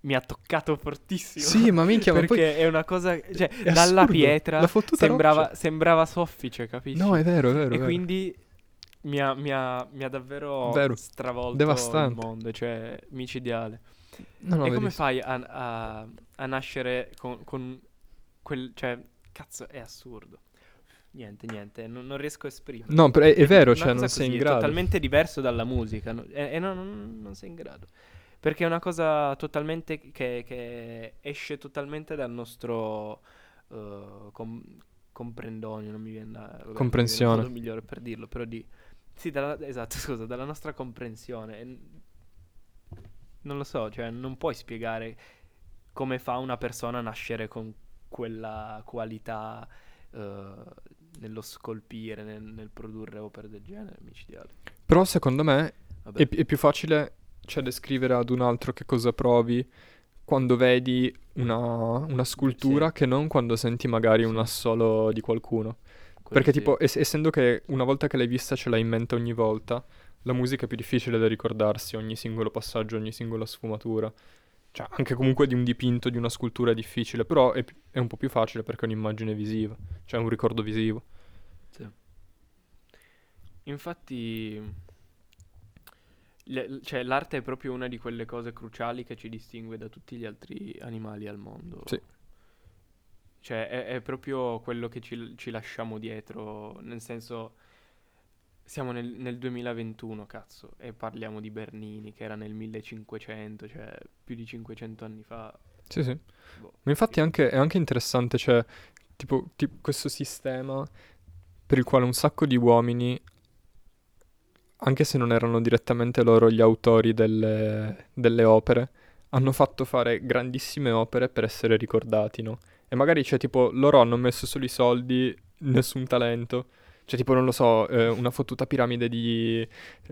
mi ha toccato fortissimo.
Sì, ma minchia, ma
perché
poi...
è una cosa, cioè,
è
dalla
assurdo,
pietra sembrava, sembrava soffice, capisci?
No, è vero, è vero,
e
vero.
quindi mi ha, mi ha- mi ha davvero
Vero.
stravolto
Devastante.
il mondo, cioè micidiale.
No, no,
e come fai a, a- a nascere con, con quel, cioè, cazzo, è assurdo. Niente, niente, non, non riesco a esprimere.
No, però è, è vero, cioè non sei in grado.
È totalmente diverso dalla musica no? e, e no, non, non sei in grado. Perché è una cosa totalmente che, che esce totalmente dal nostro eh, com- comprendonio, non mi viene, la, vabbè, non
Comprensione.
il modo migliore per dirlo, però di... Sì, dalla- esatto, (laughs) scusa, dalla nostra comprensione. E non lo so, cioè non puoi spiegare come fa una persona a nascere con quella qualità eh, nello scolpire, nel, nel produrre opere del genere, micidiale.
Però secondo me è, è più facile cioè, descrivere ad un altro che cosa provi quando vedi una, una scultura
Sì.
che non quando senti magari un
Sì.
assolo di qualcuno.
Quello
Perché
sì.
tipo, ess- essendo che una volta che l'hai vista ce l'hai in mente ogni volta, la musica è più difficile da ricordarsi, ogni singolo passaggio, ogni singola sfumatura. Cioè, anche comunque di un dipinto, di una scultura è difficile, però è, è un po' più facile perché è un'immagine visiva, cioè un ricordo visivo.
Sì. Infatti, le- cioè, l'arte è proprio una di quelle cose cruciali che ci distingue da tutti gli altri animali al mondo.
Sì.
Cioè, è, è proprio quello che ci, ci lasciamo dietro, nel senso, siamo nel, nel 2021, cazzo, e parliamo di Bernini, che era nel 1500, cioè più di 500 anni fa.
Sì, sì.
Boh,
Ma infatti è anche, è anche interessante, cioè, tipo, ti- questo sistema per il quale un sacco di uomini, anche se non erano direttamente loro gli autori delle, delle opere, hanno fatto fare grandissime opere per essere ricordati, no? E magari, cioè, tipo, loro hanno messo solo i soldi, nessun talento. Cioè, tipo, non lo so, eh, una fottuta piramide di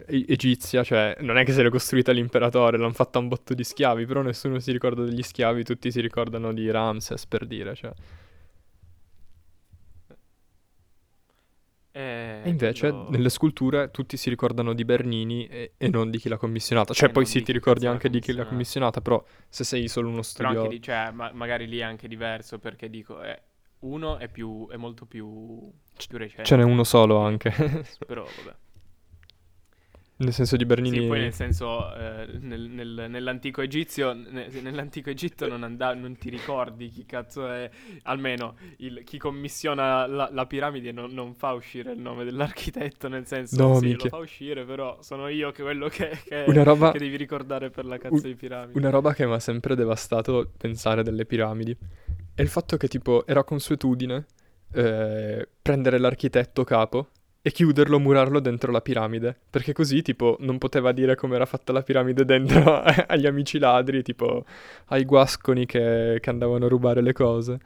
e- egizia, cioè, non è che se l'è costruita l'imperatore, l'hanno fatta un botto di schiavi, però nessuno si ricorda degli schiavi, tutti si ricordano di Ramses, per dire, cioè.
Eh,
E invece,
quello-
nelle sculture, tutti si ricordano di Bernini e, e non di chi l'ha commissionata. Cioè,
E
poi sì, ti ricordi anche di chi l'ha commissionata, però se sei solo uno
Però anche
studio...
di, cioè, ma- magari lì è anche diverso perché dico, eh, uno è più, è molto più, più recente.
Ce n'è uno solo anche.
Però vabbè.
Nel senso di Bernini...
Sì, poi nel senso, eh, nel- nel- nell'antico Egizio, ne- nell'antico Egitto non, anda- non ti ricordi chi cazzo è, almeno il- chi commissiona la, la piramide non, non fa uscire il nome dell'architetto, nel senso,
No,
sì,
minchia.
lo fa uscire, però sono io che quello che, che-
Una roba...
che devi ricordare per la cazzo
Un-
di piramide.
Una roba che mi ha sempre devastato pensare delle piramidi è il fatto che tipo era consuetudine eh, prendere l'architetto capo e chiuderlo, murarlo dentro la piramide, perché così tipo non poteva dire come era fatta la piramide dentro (laughs) agli amici ladri, tipo ai guasconi che, che andavano a rubare le cose.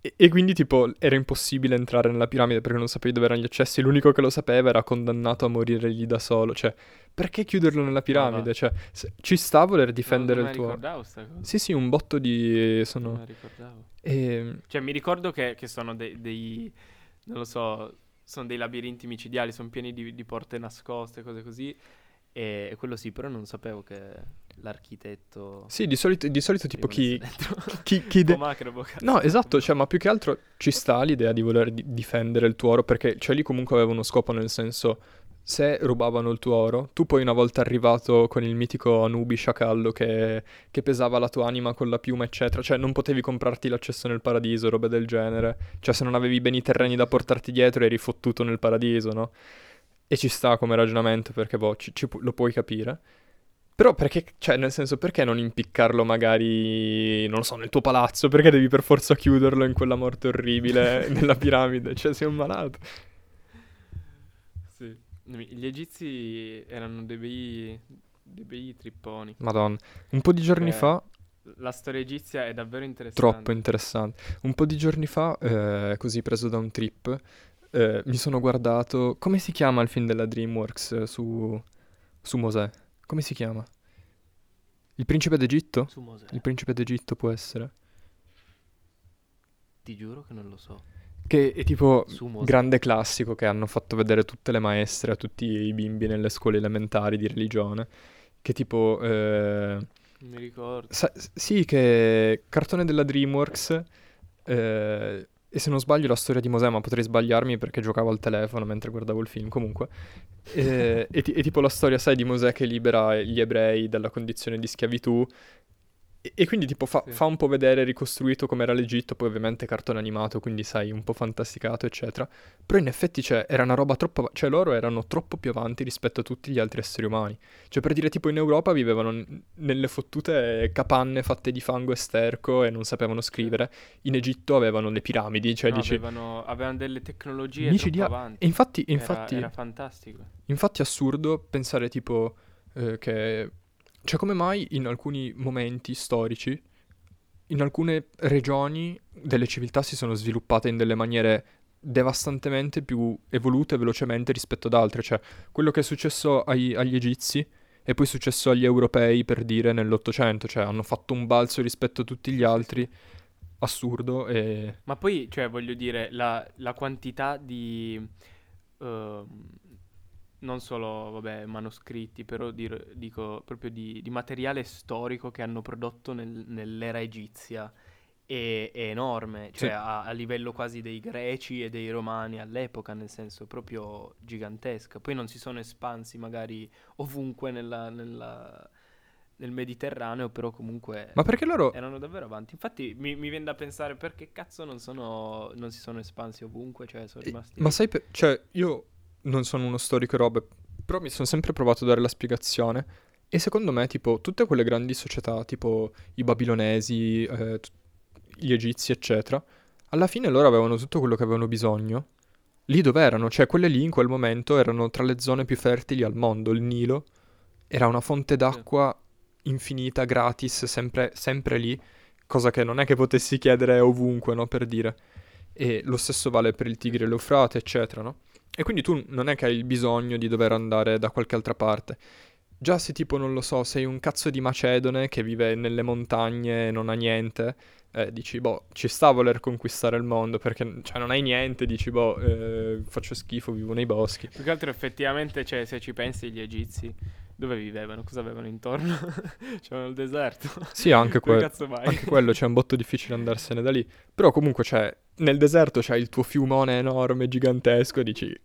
E, e quindi tipo era impossibile entrare nella piramide perché non sapevi dove erano gli accessi, l'unico che lo sapeva era condannato a morire lì da solo, cioè perché chiuderlo nella piramide?
va.
Cioè, se- ci sta a voler difendere
non,
il
non me
tuo...
ricordavo sta cosa.
Sì, sì, un botto di...
Non
sono...
la ricordavo.
ehm,
Cioè, mi ricordo che, che sono dei, dei- non lo so, sono dei labirinti micidiali, sono pieni di, di porte nascoste, cose così. E, quello sì, però non sapevo che l'architetto...
Sì, di solito, di solito tipo chi... chi, chi de-
cazzo.
No, esatto, cioè, ma più che altro ci sta l'idea di voler di- difendere il tuo oro, perché cioè lì comunque aveva uno scopo, nel senso, se rubavano il tuo oro, tu poi una volta arrivato con il mitico Anubi sciacallo che, che pesava la tua anima con la piuma, eccetera, cioè non potevi comprarti l'accesso nel paradiso, robe del genere, cioè se non avevi beni terreni da portarti dietro eri fottuto nel paradiso, no? E ci sta come ragionamento, perché boh, ci- ci lo puoi capire. Però perché, cioè, nel senso, perché non impiccarlo magari, non lo so, nel tuo palazzo? Perché devi per forza chiuderlo in quella morte orribile (laughs) nella piramide? Cioè, sei un malato.
Sì. Gli egizi erano dei bei, dei bei tripponi.
Madonna. Un po' di giorni
Eh,
fa,
La storia egizia è davvero interessante.
troppo interessante. Un po' di giorni fa, eh, così preso da un trip, eh, mi sono guardato... Come si chiama il film della DreamWorks eh, su, su Mosè? Come si chiama? Il principe d'Egitto?
Su Mosè.
Il principe d'Egitto può essere.
Ti giuro che non lo so.
Che è tipo grande classico che hanno fatto vedere tutte le maestre a tutti i bimbi nelle scuole elementari di religione. Che tipo... eh,
mi ricordo.
sa- sì, che cartone della DreamWorks. eh, e se non sbaglio la storia di Mosè, ma potrei sbagliarmi perché giocavo al telefono mentre guardavo il film. Comunque. E, (laughs) ti- e tipo la storia, sai, di Mosè che libera gli ebrei dalla condizione di schiavitù. E, e quindi tipo fa,
Sì.
fa un po' vedere ricostruito com'era l'Egitto, poi ovviamente cartone animato, quindi sai, un po' fantasticato, eccetera. Però in effetti, cioè, era una roba troppo... Cioè, loro erano troppo più avanti rispetto a tutti gli altri esseri umani. Cioè, per dire, tipo, in Europa vivevano n- nelle fottute capanne fatte di fango e sterco e non sapevano scrivere. In Egitto avevano le piramidi, cioè,
No,
dici...
avevano, avevano delle tecnologie
Micidia-
troppo avanti.
E infatti,
Era-
infatti,
Era, fantastico.
infatti è assurdo pensare, tipo, eh, che... Cioè, come mai in alcuni momenti storici, in alcune regioni delle civiltà si sono sviluppate in delle maniere devastantemente più evolute velocemente rispetto ad altre. Cioè, quello che è successo ai- agli egizi e poi è successo agli europei, per dire, nell'Ottocento. Cioè, hanno fatto un balzo rispetto a tutti gli altri, assurdo, e...
Ma poi, cioè, voglio dire, la, la quantità di... ehm, non solo, vabbè, manoscritti, però dir- dico proprio di, di materiale storico che hanno prodotto nel- nell'era egizia è, è enorme, cioè
Sì.
a, a livello quasi dei greci e dei romani all'epoca, nel senso proprio gigantesca. Poi non si sono espansi magari ovunque nella- nella- nel Mediterraneo, però comunque
Ma perché loro...
erano davvero avanti. Infatti mi, mi viene da pensare perché cazzo non, sono, non si sono espansi ovunque, cioè sono rimasti...
Ma sai, per- cioè, io non sono uno storico e robe, però mi sono sempre provato a dare la spiegazione. E secondo me, tipo, tutte quelle grandi società, tipo i babilonesi, eh, gli egizi, eccetera, alla fine loro avevano tutto quello che avevano bisogno. Lì dove erano? Cioè, quelle lì in quel momento erano tra le zone più fertili al mondo. Il Nilo era una fonte d'acqua infinita, gratis, sempre, sempre lì, cosa che non è che potessi chiedere ovunque, no? Per dire. E lo stesso vale per il Tigre e l'Eufrate, eccetera, no? E quindi tu non è che hai il bisogno di dover andare da qualche altra parte. Già se tipo, non lo so, sei un cazzo di macedone che vive nelle montagne e non ha niente, eh, dici, boh, ci sta a voler conquistare il mondo perché, cioè, non hai niente, dici, boh, eh, faccio schifo, vivo nei boschi.
Più che altro effettivamente, cioè, se ci pensi gli egizi, dove vivevano? Cosa avevano intorno? (laughs) C'erano il deserto.
Sì, anche, que- anche quello, c'è un botto difficile andarsene da lì. Però comunque, cioè, nel deserto c'hai il tuo fiumone enorme, gigantesco, dici,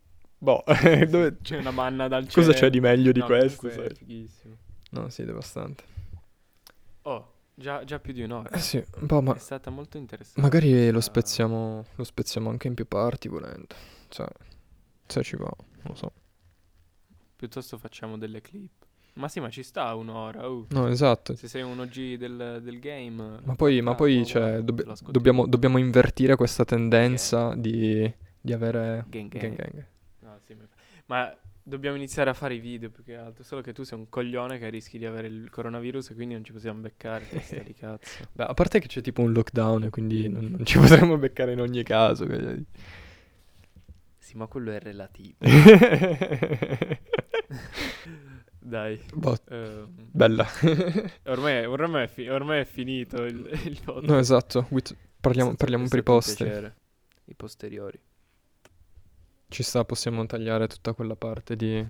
Boh, (laughs) dove...
C'è una manna dal cielo.
cosa c'è di meglio di
No,
questo? sai?
fighissimo.
No, sì, devastante.
Oh, già, già più di un'ora.
Eh sì, boh, ma
È stata molto interessante.
magari lo spezziamo, lo spezziamo anche in più parti volendo. Cioè, se ci va, non lo so.
Piuttosto facciamo delle clip. Ma sì, ma ci sta un'ora. uh.
No, esatto.
Se sei un OG del, del game.
Ma poi, ma poi cioè, dobb- dobbiamo, dobbiamo invertire questa tendenza di, di avere...
Gang gang.
gang gang.
Ma- dobbiamo iniziare a fare i video più che altro. Solo che tu sei un coglione che rischi di avere il coronavirus e quindi non ci possiamo beccare. Testa (laughs) di cazzo.
Beh, a parte che c'è tipo un lockdown e quindi non, non ci potremmo beccare in ogni caso. quindi-
Sì, ma quello è relativo. (laughs) Dai.
Boh,
ehm,
bella. (laughs)
ormai, ormai, è fi- ormai è finito il, il
no, esatto. Wit- parliamo, parliamo per i
piacere. I posteriori.
Ci sta, possiamo tagliare tutta quella parte di